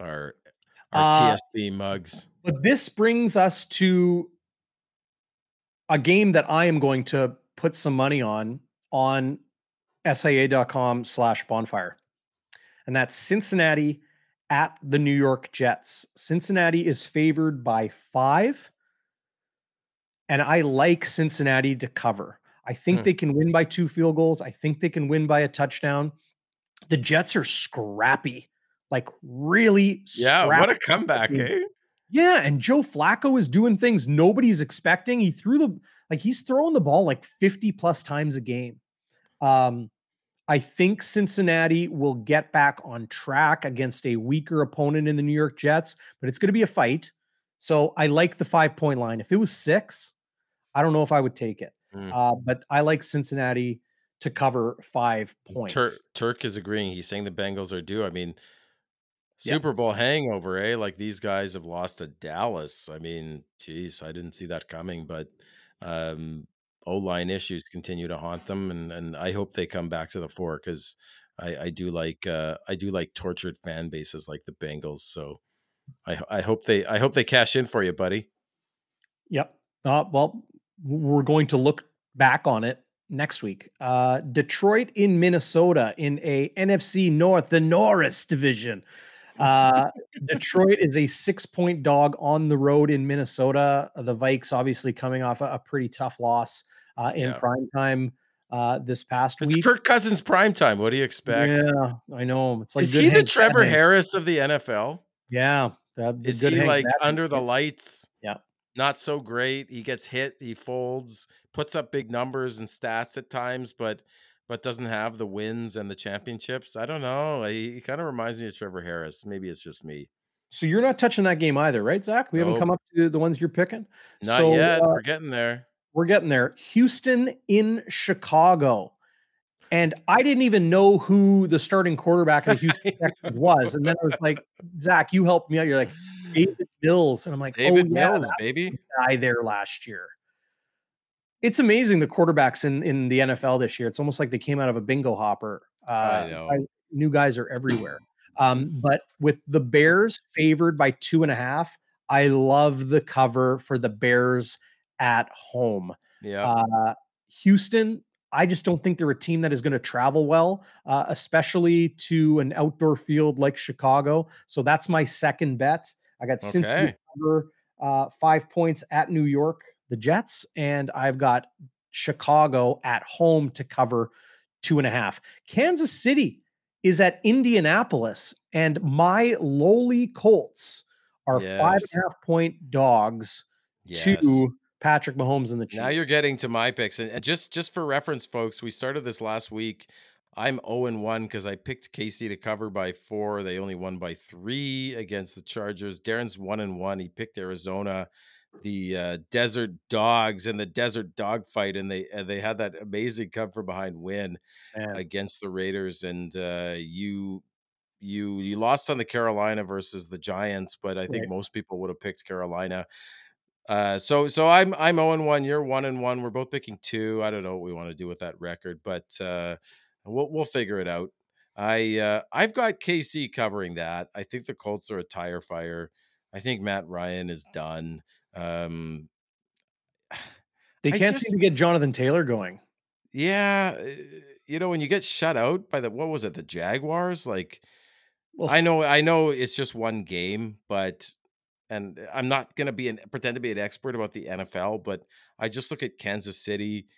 our our Uh, TSB mugs. But this brings us to a game that I am going to put some money on on SIA.com slash bonfire. And that's Cincinnati at the New York Jets. Cincinnati is favored by five. And I like Cincinnati to cover. I think Hmm. they can win by two field goals. I think they can win by a touchdown. The Jets are scrappy, like really scrappy. Yeah, what a comeback, eh? Yeah, and Joe Flacco is doing things nobody's expecting. He threw the like he's throwing the ball like 50 plus times a game. Um I think Cincinnati will get back on track against a weaker opponent in the New York Jets, but it's going to be a fight. So I like the 5 point line. If it was 6, I don't know if I would take it. Mm. Uh but I like Cincinnati to cover 5 points. Tur- Turk is agreeing. He's saying the Bengals are due. I mean, Yeah. Super Bowl hangover, eh? Like these guys have lost to Dallas. I mean, geez, I didn't see that coming, but um O line issues continue to haunt them, and and I hope they come back to the fore because I, I do like uh I do like tortured fan bases like the Bengals. So I I hope they I hope they cash in for you, buddy. Yep. Uh, well, we're going to look back on it next week. Uh, Detroit in Minnesota in a NFC North, the Norris division. Uh, Detroit is a six point dog on the road in Minnesota. The Vikes obviously coming off a, a pretty tough loss uh, in Yeah. prime time uh, this past It's week. Kirk Cousins prime time. What do you expect? Yeah, I know. It's like is he the Trevor. Harris of the NFL? Yeah. uh, Is he like under the lights? Yeah. Not so great. He gets hit, he folds, puts up big numbers and stats at times, but but doesn't have the wins and the championships. I don't know. He, he kind of reminds me of Trevor Harris. Maybe it's just me. So you're not touching that game either, right, Zach? We haven't come up to the ones you're picking. Not So, yet. uh, We're getting there. we're getting there. Houston in Chicago. And I didn't even know who the starting quarterback of the Houston Texans was. And then I was like, Zach, you helped me out. You're like, Davis Mills. And I'm like, David oh, yeah, Mills, baby. guy there last year. It's amazing the quarterbacks in, in the NFL this year. It's almost like they came out of a bingo hopper. Uh, know. new guys are everywhere. Um, but with the Bears favored by two and a half, I love the cover for the Bears at home. Yeah. Uh, Houston, I just don't think they're a team that is going to travel well, uh, especially to an outdoor field like Chicago. So that's my second bet. I got Cincinnati Okay. cover uh, five points at New York, the Jets, and I've got Chicago at home to cover two and a half. Kansas City is at Indianapolis, and my lowly Colts are five Yes. and a half point dogs yes. to Patrick Mahomes and the Chiefs. Now you're getting to my picks, and just just for reference, folks, we started this last week. I'm 0 and 1 because I picked Casey to cover by four. They only won by three against the Chargers. Darren's one and one. He picked Arizona, the uh, Desert Dogs, and the Desert Dog fight, and they uh, they had that amazing come from behind win Man. against the Raiders. And uh, you you you lost on the Carolina versus the Giants, but I think Right. most people would have picked Carolina. Uh, so so I'm I'm 0 and 1. You're 1 and 1. We're both picking two. I don't know what we want to do with that record, but uh, we'll we'll figure it out. I uh, I've got KC covering that. I think the Colts are a tire fire. I think Matt Ryan is done. Um, They can't just- seem to get Jonathan Taylor going. yeah, uh, you know when you get shut out by the what was it the Jaguars? Like Well, I know I know it's just one game, but and I'm not going to be an pretend to be an expert about the NFL, but I just look at Kansas City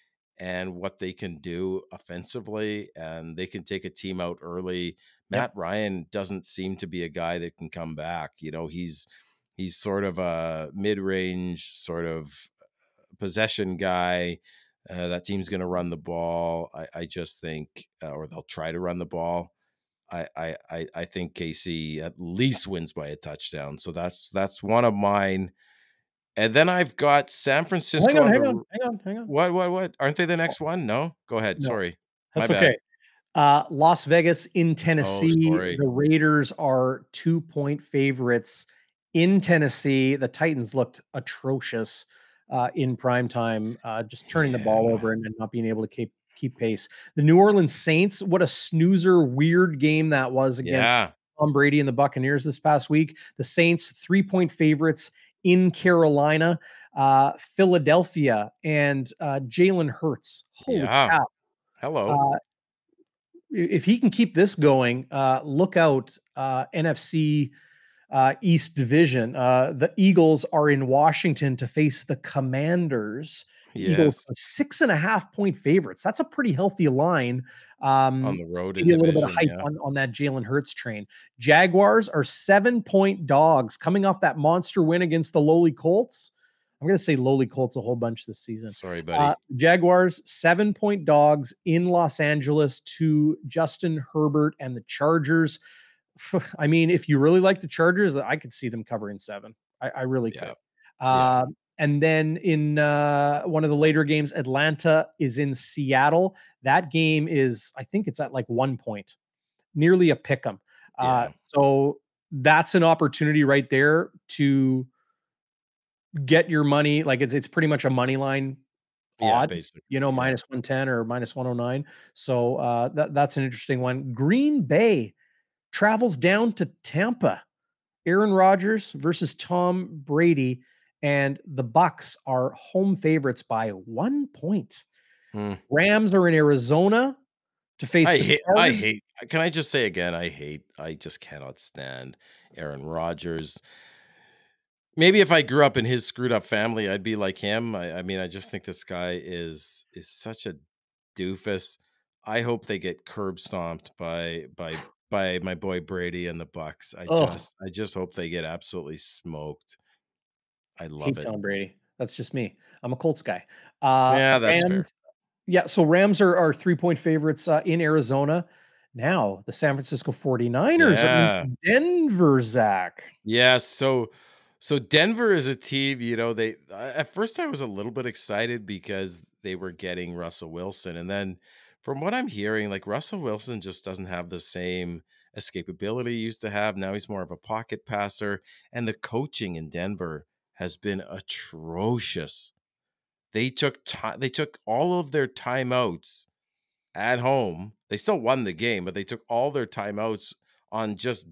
and what they can do offensively and they can take a team out early. Matt Ryan doesn't seem to be a guy that can come back. You know, he's he's sort of a mid-range sort of possession guy. Uh, that team's going to run the ball. I, I just think, uh, or they'll try to run the ball. I, I I I think KC at least wins by a touchdown. So that's that's one of mine. And then I've got San Francisco. Hang on, on hang on, hang on, hang on. What what what? Aren't they the next one? No. Go ahead. No. Sorry. That's My bad. okay. Uh, Las Vegas in Tennessee. sorry. the Raiders are two point favorites in Tennessee. The Titans looked atrocious uh, in prime time, uh, just turning the ball over and, and not being able to keep keep pace. The New Orleans Saints. What a snoozer, weird game that was against Yeah. Tom Brady and the Buccaneers this past week. The Saints, three point favorites in Carolina. Uh, Philadelphia and uh, Jalen Hurts. Holy Yeah. cow. Hello. Uh, if he can keep this going, uh, look out, uh, NFC uh, East Division. Uh, the Eagles are in Washington to face the Commanders. Eagles yes. are six and a half point favorites. That's a pretty healthy line. Um, On the road in maybe a little bit of hype yeah. on, on that Jalen Hurts train. Jaguars are seven point dogs coming off that monster win against the lowly Colts. I'm going to say lowly Colts a whole bunch this season. Sorry, buddy. Uh, Jaguars seven point dogs in Los Angeles to Justin Herbert and the Chargers. I mean, if you really like the Chargers, I could see them covering seven. I, I really Yeah. could. Yeah. Um, and then in uh, one of the later games, Atlanta is in Seattle. That game is, I think it's at like one point, nearly a pick 'em. Uh, so that's an opportunity right there to get your money. Like it's it's pretty much a money line yeah, odd, basically. you know, yeah. minus 110 or minus 109. So uh, that, that's an interesting one. Green Bay travels down to Tampa. Aaron Rodgers versus Tom Brady, and the Bucks are home favorites by one point. Hmm. Rams are in Arizona to face. I hate. I hate. Can I just say again? I hate. I just cannot stand Aaron Rodgers. Maybe if I grew up in his screwed up family, I'd be like him. I, I mean, I just think this guy is is such a doofus. I hope they get curb stomped by by by my boy Brady and the Bucks. I Ugh. just I just hope they get absolutely smoked. I love hate it. Tom Brady. That's just me. I'm a Colts guy. Uh, Yeah, that's fair. Yeah, so Rams are, are three point favorites uh, in Arizona. Now the San Francisco 49ers are Yeah. in Denver, Zach. Yeah, so so Denver is a team, you know, they at first I was a little bit excited because they were getting Russell Wilson and then from what I'm hearing like Russell Wilson just doesn't have the same escapability he used to have. Now he's more of a pocket passer and the coaching in Denver has been atrocious. They took time they took all of their timeouts at home. They still won the game, but they took all their timeouts on just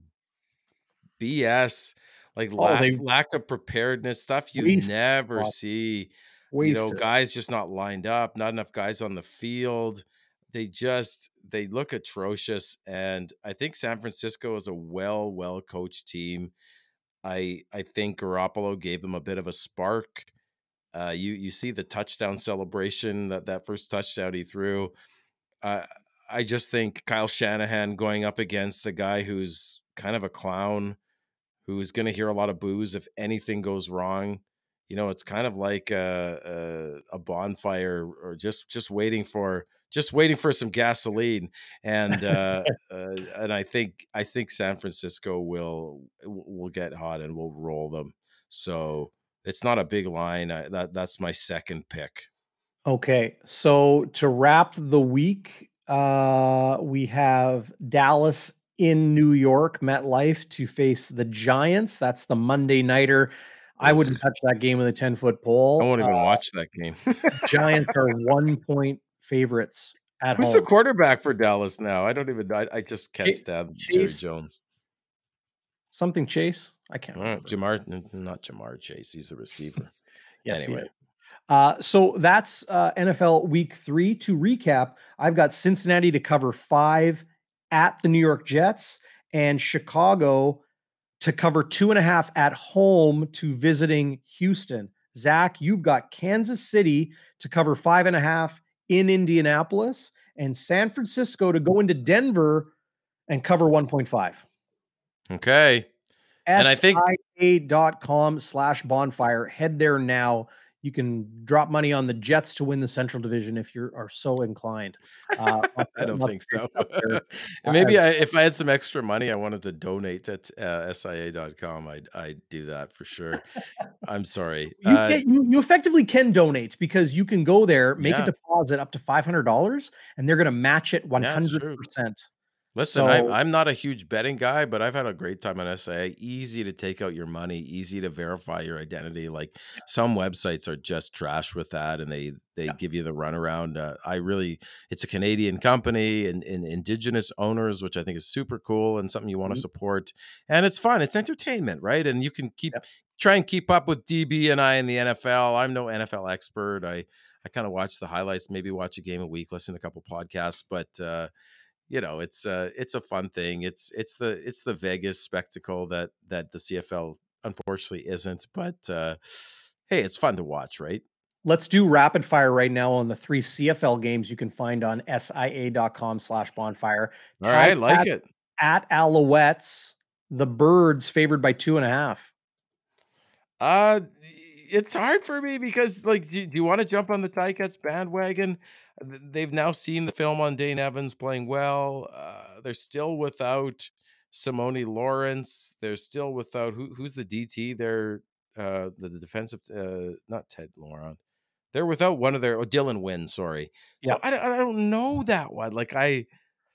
BS, like Oh, lack, they- lack of preparedness stuff you never see. You know, guys just not lined up, not enough guys on the field. They just they look atrocious, and I think San Francisco is a well well coached team. I I think Garoppolo gave them a bit of a spark. Uh, you you see the touchdown celebration that that first touchdown he threw. Uh, I just think Kyle Shanahan going up against a guy who's kind of a clown, who's going to hear a lot of boos if anything goes wrong. You know, it's kind of like a, a, a bonfire, or just just waiting for just waiting for some gasoline. And uh, uh, and I think I think San Francisco will will get hot and we'll roll them. So it's not a big line. I, that that's my second pick. Okay, so to wrap the week, uh, we have Dallas in New York, MetLife to face the Giants. That's the Monday nighter. I wouldn't touch that game with a 10 foot pole. I won't even Uh, watch that game. Giants are one point favorites at Who's home. the quarterback for Dallas now? I don't even. I, I just can't Cha- stand Jerry Chase- Jones. Something Chase? I can't Uh. Jamar, not Ja'Marr Chase. He's a receiver. Yes, anyway. Uh, so that's uh, NFL Week Three. To recap, I've got Cincinnati to cover five at the New York Jets, and Chicago to cover two and a half at home to visiting Houston. Zach, you've got Kansas City to cover five and a half in Indianapolis, and San Francisco to go into Denver and cover 1.5. Okay. And I think- SIA.com slash bonfire. Head there now. You can drop money on the Jets to win the Central Division if you are so inclined. Uh, I don't think so. Maybe I, if I had some extra money, I wanted to donate to uh, SIA.com. I'd I'd do that for sure. I'm sorry. You, Uh, can, you you effectively can donate because you can go there, make Yeah. a deposit up to five hundred dollars, and they're going to match it one Yeah, it's hundred true. percent. Listen, I'm, So- I'm not a huge betting guy, but I've had a great time on SA. Easy to take out your money, easy to verify your identity. Like some websites are just trash with that, and they they Yeah. give you the runaround. Uh, I really, it's a Canadian company and, and indigenous owners, which I think is super cool and something you want to Mhm. support. And it's fun. It's entertainment, right? And you can keep Yep. try and keep up with DB and I in the NFL. I'm no NFL expert. I I kind of watch the highlights, maybe watch a game a week, listen to a couple podcasts, but. uh you know it's uh it's a fun thing it's it's the it's the vegas spectacle that that the cfl unfortunately isn't but uh hey it's fun to watch right Let's do rapid fire right now on the three CFL games you can find on SIA.com slash bonfire. all right like it At Alouettes, the birds favored by two and a half. uh it's hard for me because like do, do you want to jump on the Ticats bandwagon they've now seen the film on Dane Evans playing well uh they're still without Simoni Lawrence they're still without who who's the DT they're uh the, the defensive uh not Ted Laurent they're without one of their oh, Dylan Wynn sorry. So Yeah. I, don't- I don't know that one like I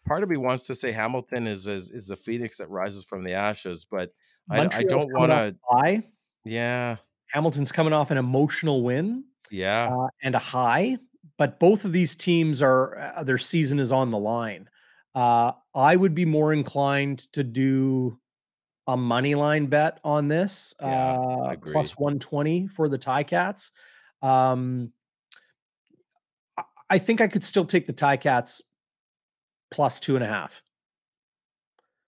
part of me wants to say Hamilton is is, is the phoenix that rises from the ashes but I, I don't want to a yeah. Hamilton's coming off an emotional win yeah. uh, and a high, but both of these teams are uh, their season is on the line. Uh, I would be more inclined to do a money line bet on this, Yeah, uh, plus 120 for the Ti-Cats. Um, I- I think I could still take the Ti-Cats plus two and a half.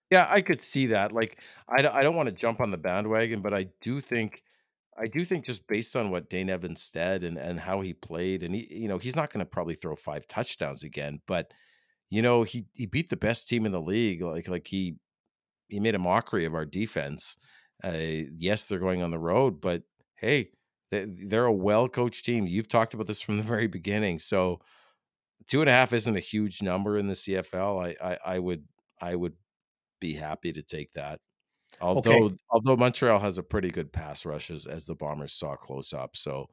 Yeah, I could see that. Like, I, I don't want to jump on the bandwagon, but I do think, I do think just based on what Dane Evans said and and how he played, and he, you know, he's not going to probably throw five touchdowns again, but you know, he he beat the best team in the league. Like like he he made a mockery of our defense. Uh, yes, they're going on the road, but hey, they, they're a well coached team. You've talked about this from the very beginning, so two and a half isn't a huge number in the CFL. I I, I would I would be happy to take that. Although although Montreal has a pretty good pass rush as, as the Bombers saw close up, so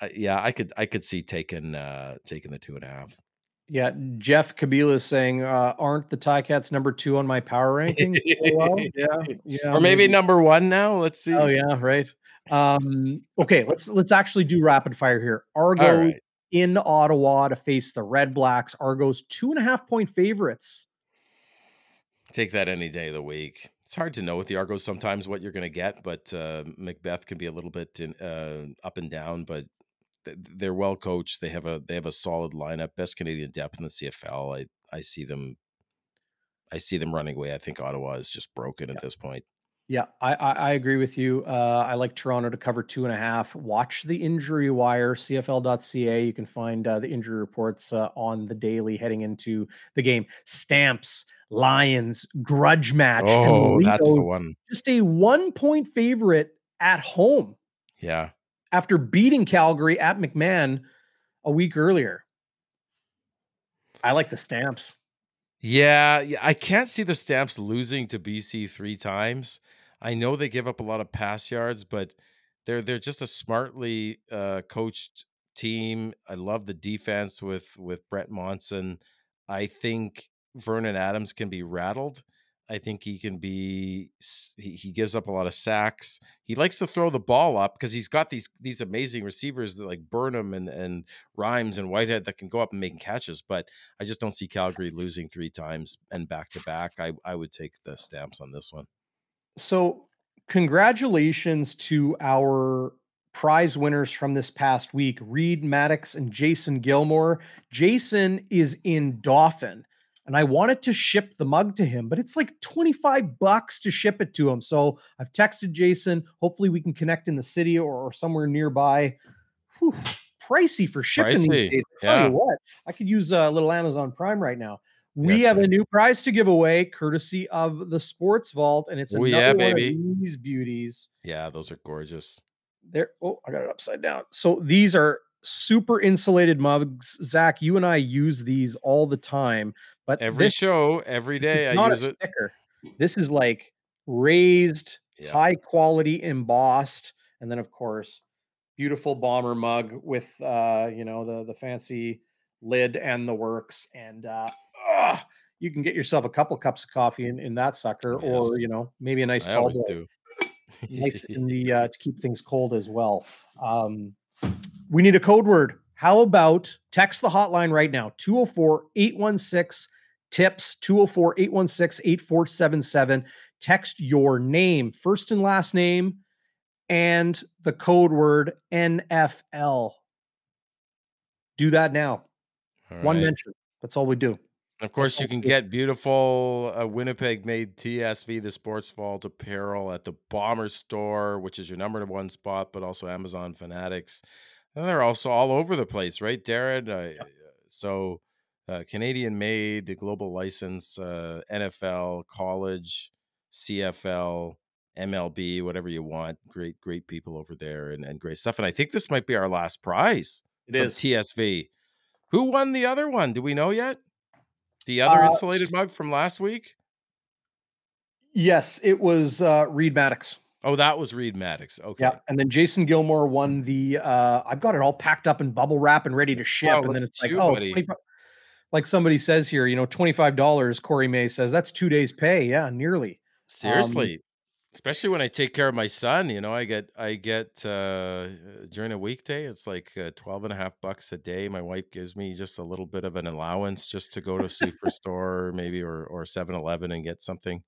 I yeah, I could I could see taking uh taking the two and a half. Yeah, Jeff Kabila is saying, uh, aren't the Ti-Cats number two on my power ranking? well, yeah, yeah, or maybe number one now. Let's see. Oh yeah, right. Um, okay, let's let's actually do rapid fire here. Argo right. in Ottawa to face the Redblacks. Argo's two and a half point favorites. Take that any day of the week. It's hard to know with the Argos sometimes what you're going to get, but uh, Macbeth can be a little bit in, uh, up and down. But th- they're well coached. They have a they have a solid lineup, best Canadian depth in the CFL. I I see them. I see them running away. I think Ottawa is just broken at this point. Yeah, I, I I agree with you. Uh, I like Toronto to cover two and a half. Watch the injury wire, CFL.ca. You can find uh, the injury reports uh, on the daily heading into the game. Stamps, Lions, grudge match. Oh, that's the one. Just a one point favorite at home Yeah. after beating Calgary at McMahon a week earlier. I like the Stamps. Yeah, yeah, I can't see the Stamps losing to BC three times. I know they give up a lot of pass yards, but they're they're just a smartly uh, coached team. I love the defense with with Brent Monson. I think Vernon Adams can be rattled. I think he can be. He, he gives up a lot of sacks. He likes to throw the ball up because he's got these these amazing receivers that like Burnham and and Rhymes and Whitehead that can go up and make catches. But I just don't see Calgary losing three times and back to back. I I would take the stamps on this one. So, congratulations to our prize winners from this past week Reed Maddox and Jason Gilmore. Jason is in Dauphin, and I wanted to ship the mug to him, but it's like 25 bucks to ship it to him. So, I've texted Jason. Hopefully, we can connect in the city or, somewhere nearby. Whew, pricey for shipping Pricey, these days. I'll tell yeah. you what, I could use a little Amazon Prime right now. We Yes, have a new prize to give away, courtesy of the Sports Vault, and it's Oh, another yeah, one baby. of these beauties. Yeah, those are gorgeous. there. Oh, I got it upside down. So these are super insulated mugs. Zach, you and I use these all the time, but Every show, every day, I not a use it. sticker. This is like raised, Yeah. high quality, embossed, and then of course, beautiful bomber mug with uh, you know, the the fancy lid and the works. And uh, ugh, you can get yourself a couple cups of coffee in, in that sucker, Yes. or you know, maybe a nice I tall do. nice in the uh, to keep things cold as well. Um, we need a code word. How about text the hotline right now 204 816 tips 204 816 8477. Text your name, first and last name, and the code word NFL. Do that now. All One right. mention. That's all we do. Of course, you can get beautiful uh, Winnipeg made TSV, the sports vault apparel at the Bomber store, which is your number one spot, but also Amazon Fanatics. And they're also all over the place, right, Darren? Uh, So, uh, Canadian made, global license, uh, NFL, college, CFL, MLB, whatever you want. Great, great people over there and, and great stuff. And I think this might be our last prize It is TSV. Who won the other one? Do we know yet? The other Uh, insulated mug from last week? Yes, it was uh, Reed Maddox. Oh, that was Reed Maddox. Okay. Yeah, and then Jason Gilmore won the. uh I've got it all packed up in bubble wrap and ready to ship, Oh, and then it's like, you, oh, like somebody says here, you know, twenty five dollars. Corey May says that's two days' pay. Yeah, nearly. Seriously. Especially when I take care of my son, you know, I get I get uh during a weekday, it's like uh, 12 and a half bucks a day. My wife gives me just a little bit of an allowance just to go to Superstore maybe or or 7-Eleven and get something.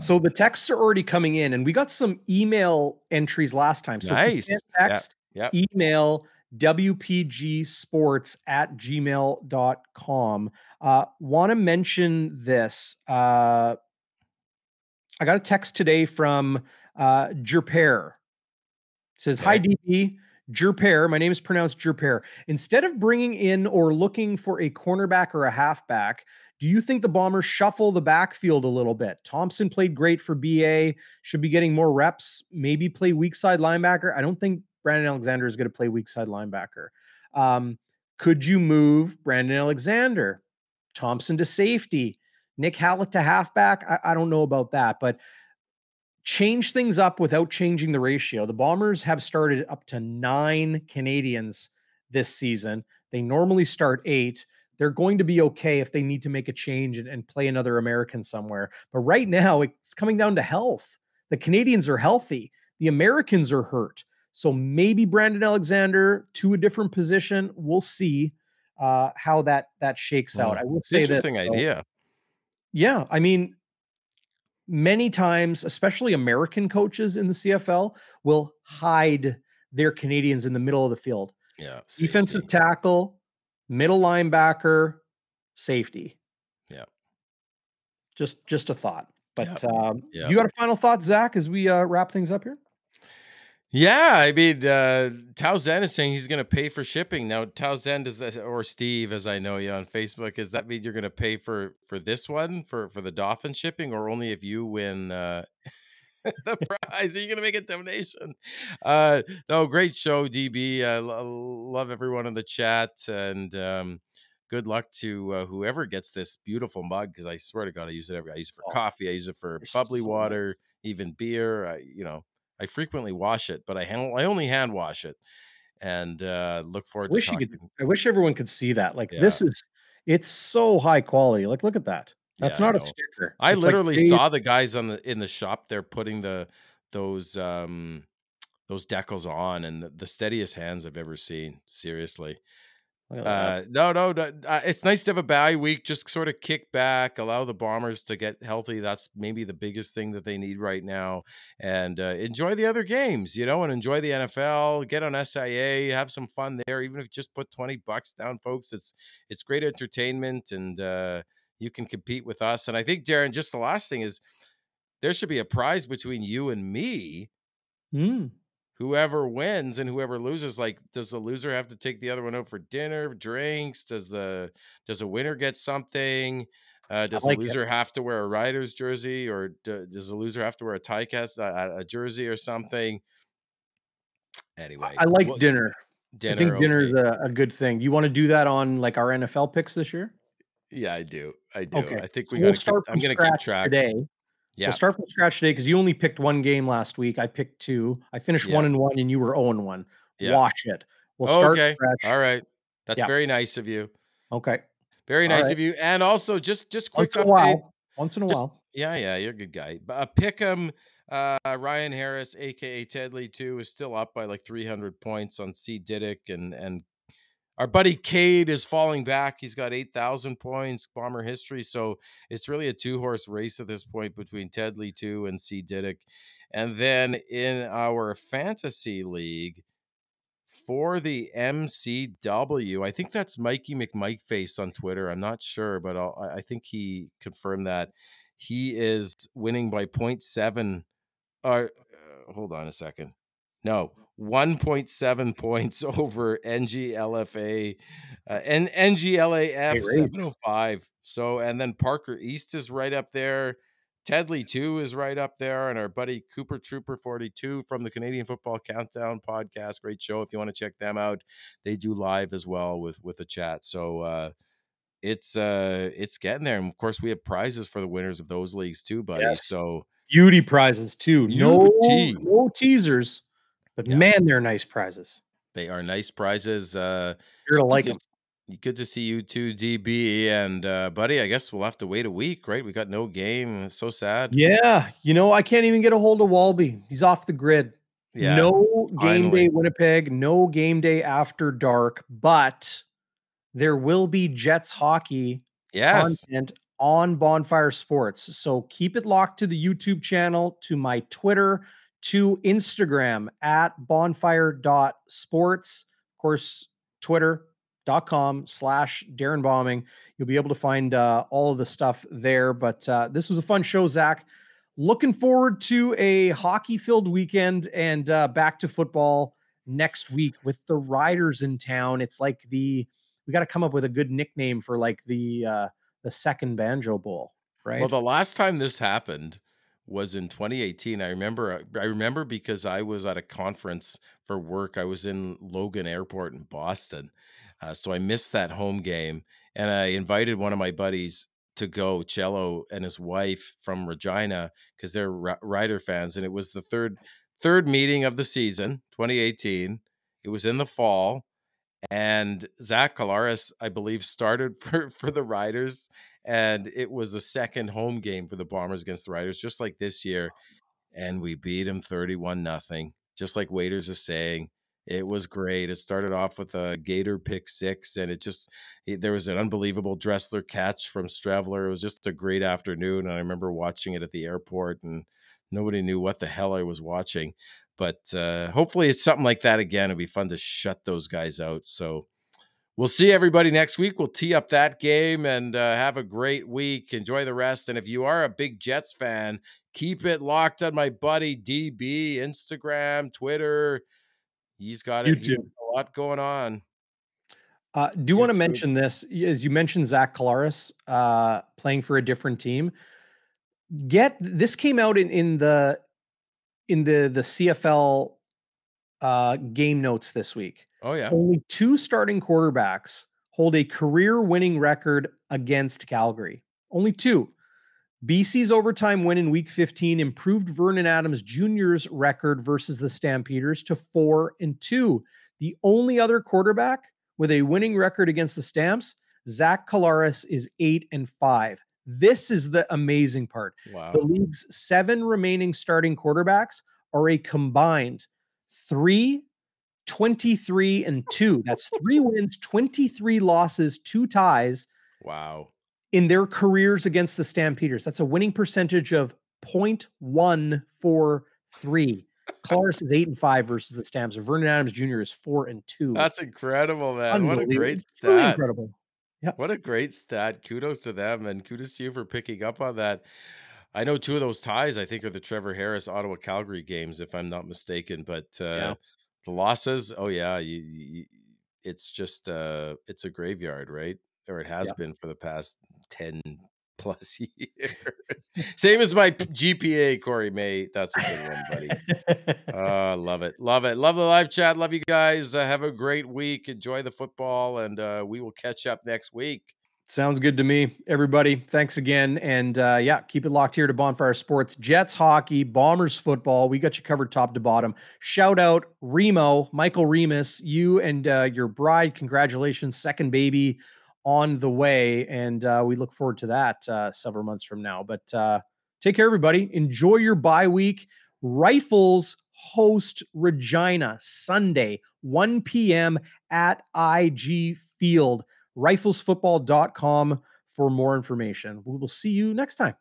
So the texts are already coming in, and we got some email entries last time. So Nice. can't Yeah, text, yeah. email wpgsports at gmail.com. Uh, Want to mention this. Uh, I got a text today from uh, Jerpair. says, Hi, Okay. DB. Jerpair. My name is pronounced Jerpair. Instead of bringing in or looking for a cornerback or a halfback, do you think the Bombers shuffle the backfield a little bit? Thompson played great for BA, should be getting more reps, maybe play weak side linebacker. I don't think Brandon Alexander is going to play weak side linebacker. Um, could you move Brandon Alexander, Thompson to safety, Nick Hallett to halfback? I, I don't know about that, but change things up without changing the ratio. The Bombers have started up to nine Canadians this season. They normally start eight. They're going to be okay if they need to make a change and, and play another American somewhere. But right now, it's coming down to health. The Canadians are healthy, the Americans are hurt. So maybe Brandon Alexander to a different position. We'll see uh, how that that shakes out. I will It's say that interesting idea. Yeah, I mean, many times, especially American coaches in the CFL, will hide their Canadians in the middle of the field. Yeah. Defensive tackle, middle linebacker, safety. Yeah. Just just a thought. But um, Yeah. you got a final thought, Zach, as we uh, wrap things up here? Yeah, I mean, uh, Townsend is saying he's going to pay for shipping now. Townsend is, or Steve, as I know you on Facebook, does that mean you're going to pay for for this one for for the Dauphin shipping, or only if you win uh, the prize? Are you going to make a donation? Uh, no, great show, DB. I lo- love everyone in the chat, and um, good luck to uh, whoever gets this beautiful mug. Because I swear to God, I use it every. I use it for Oh, coffee. I use it for bubbly water, even beer. I, you know. I frequently wash it, but I hand, I only hand wash it, and uh, look forward wish to you could I wish everyone could see that. Like Yeah. this is it's so high quality. Like look at that. That's Yeah, not a sticker. I It's literally made- saw the guys on the in the shop. They're putting the those um those decals on, and the, the steadiest hands I've ever seen. Seriously. Look at that. Uh, no, no, no. Uh, it's nice to have a bye week. Just sort of kick back, allow the Bombers to get healthy. That's maybe the biggest thing that they need right now. And uh, enjoy the other games, you know, and enjoy the NFL. Get on SIA, have some fun there. Even if you just put twenty bucks down, folks, it's it's great entertainment, and uh, you can compete with us. And I think Darren, just the last thing is there should be a prize between you and me Mm. Whoever wins and whoever loses like does the loser have to take the other one out for dinner drinks does the does a winner get something uh, does like the it. loser have to wear a rider's jersey or d- does the loser have to wear a tie cast a, a jersey or something Anyway, I like well, dinner. dinner. I think dinner is a, a good thing. You want to do that on like our NFL picks this year? Yeah, I do. I do. Okay. I think So we we'll got to. start I'm going to keep track. today. Yeah. We'll start from scratch today because you only picked one game last week. I picked two. I finished Yeah. one and one, and you were 0 and 1. Yeah. Watch it. We'll start okay. scratch. All right. That's Yeah. very nice of you. Okay. Very nice right. of you. And also, just just quick Once in a update. while. Once in a Just- while. Yeah, yeah, you're a good guy. But uh, Pick'em, uh, Ryan Harris, aka Tedley, too, is still up by like 300 points on C Diddick, and and our buddy Cade is falling back. He's got 8,000 points, bomber history. So it's really a two horse race at this point between Tedley two and C Diddick. And then in our fantasy league for the MCW, I think that's Mikey McMike face on Twitter. I'm not sure, but I'll, I think he confirmed that he is winning by 0.7 uh, hold on a second. No, 1.7 points over NGLFA uh, and NGLAF Great 705. So, and then Parker East is right up there. Tedley 2 is right up there. And our buddy Cooper Trooper 42 from the Canadian Football Countdown podcast. Great show. If you want to check them out, they do live as well with, with a chat. So, uh, it's uh it's getting there and of course we have prizes for the winners of those leagues too buddy Yes. so Beauty prizes too. No, no teasers, but Yeah. man, they're nice prizes. They are nice prizes. Uh, You're gonna like them. good to see you too, DB and uh, buddy. I guess we'll have to wait a week, right? We got no game. It's so sad. Yeah, you know, I can't even get a hold of Walby. He's off the grid. Yeah. no game finally. day Winnipeg, no game day after dark, but there will be Jets hockey Yes. content on Bonfire Sports. So keep it locked to the YouTube channel, to my Twitter, to Instagram at bonfire.sports. Of course, twitter.com slash Darren Bombing. You'll be able to find uh, all of the stuff there. But uh, this was a fun show, Zach. Looking forward to a hockey filled weekend and uh, back to football next week with the Riders in town. It's like the, we got to come up with a good nickname for like the, uh, the second Banjo Bowl, right? Well, the last time this happened was in 2018. I remember. uh, I remember because I was at a conference for work. I was in Logan Airport in Boston, uh, so I missed that home game. And I invited one of my buddies to go, Cello and his wife from Regina, because they're Ri- Rider fans. And it was the third third meeting of the season, 2018. It was in the fall, and Zach Collaros, I believe, started for for the Riders, and it was the second home game for the Bombers against the Riders, just like this year, and we beat them thirty-one nothing. Just like Waiters is saying, it was great. It started off with a Gator pick six, and it just it, there was an unbelievable Dressler catch from Streveler. It was just a great afternoon, and I remember watching it at the airport, and nobody knew what the hell I was watching but uh, hopefully it's something like that again. It'd be fun to shut those guys out. So we'll see everybody next week. We'll tee up that game and uh, have a great week. Enjoy the rest. And if you are a big Jets fan, keep it locked on my buddy DB, Instagram, Twitter. He's got it. He's a lot going on. Uh, do want to mention this as you mentioned Zach Collaros uh, playing for a different team. Get this came out in in the in the the CFL uh, game notes this week. Oh yeah. Only two starting quarterbacks hold a career winning record against Calgary. Only two. BC's overtime win in week 15 improved Vernon Adams Jr.'s record versus the Stampeders to four and two. The only other quarterback with a winning record against the Stamps, Zach Collaros, is eight and five. This is the amazing part. Wow. The league's seven remaining starting quarterbacks are a combined three, 23, and two. That's three wins, 23 losses, two ties Wow. in their careers against the Stampeders. That's a winning percentage of 0.143. Collaros is eight and five versus the Stamps. Vernon Adams Jr. is four and two. That's incredible, man. What a great It's really stat. incredible. What a great stat. Kudos to them and kudos to you for picking up on that. I know two of those ties, I think, are the Trevor Harris Ottawa Calgary games, if I'm not mistaken. But uh, Yeah. The losses, oh, yeah, you, you, it's just, uh, it's a graveyard, right? Or it has Yeah. been for the past 10 plus years. Same as my GPA, Corey May. That's a good one, buddy. Uh, love it. Love it. Love the live chat. Love you guys. Uh, have a great week. Enjoy the football, and uh, we will catch up next week. Sounds good to me. Everybody, thanks again. And uh, yeah, keep it locked here to Bonfire Sports. Jets hockey, Bombers football. We got you covered top to bottom. Shout out Remo, Michael Remus, you and uh, your bride. Congratulations, second baby on the way. And uh, we look forward to that uh, several months from now. But uh, take care, everybody. Enjoy your bye week. Rifles host Regina Sunday, 1 p.m. at IG Field riflesfootball.com for more information. We will see you next time.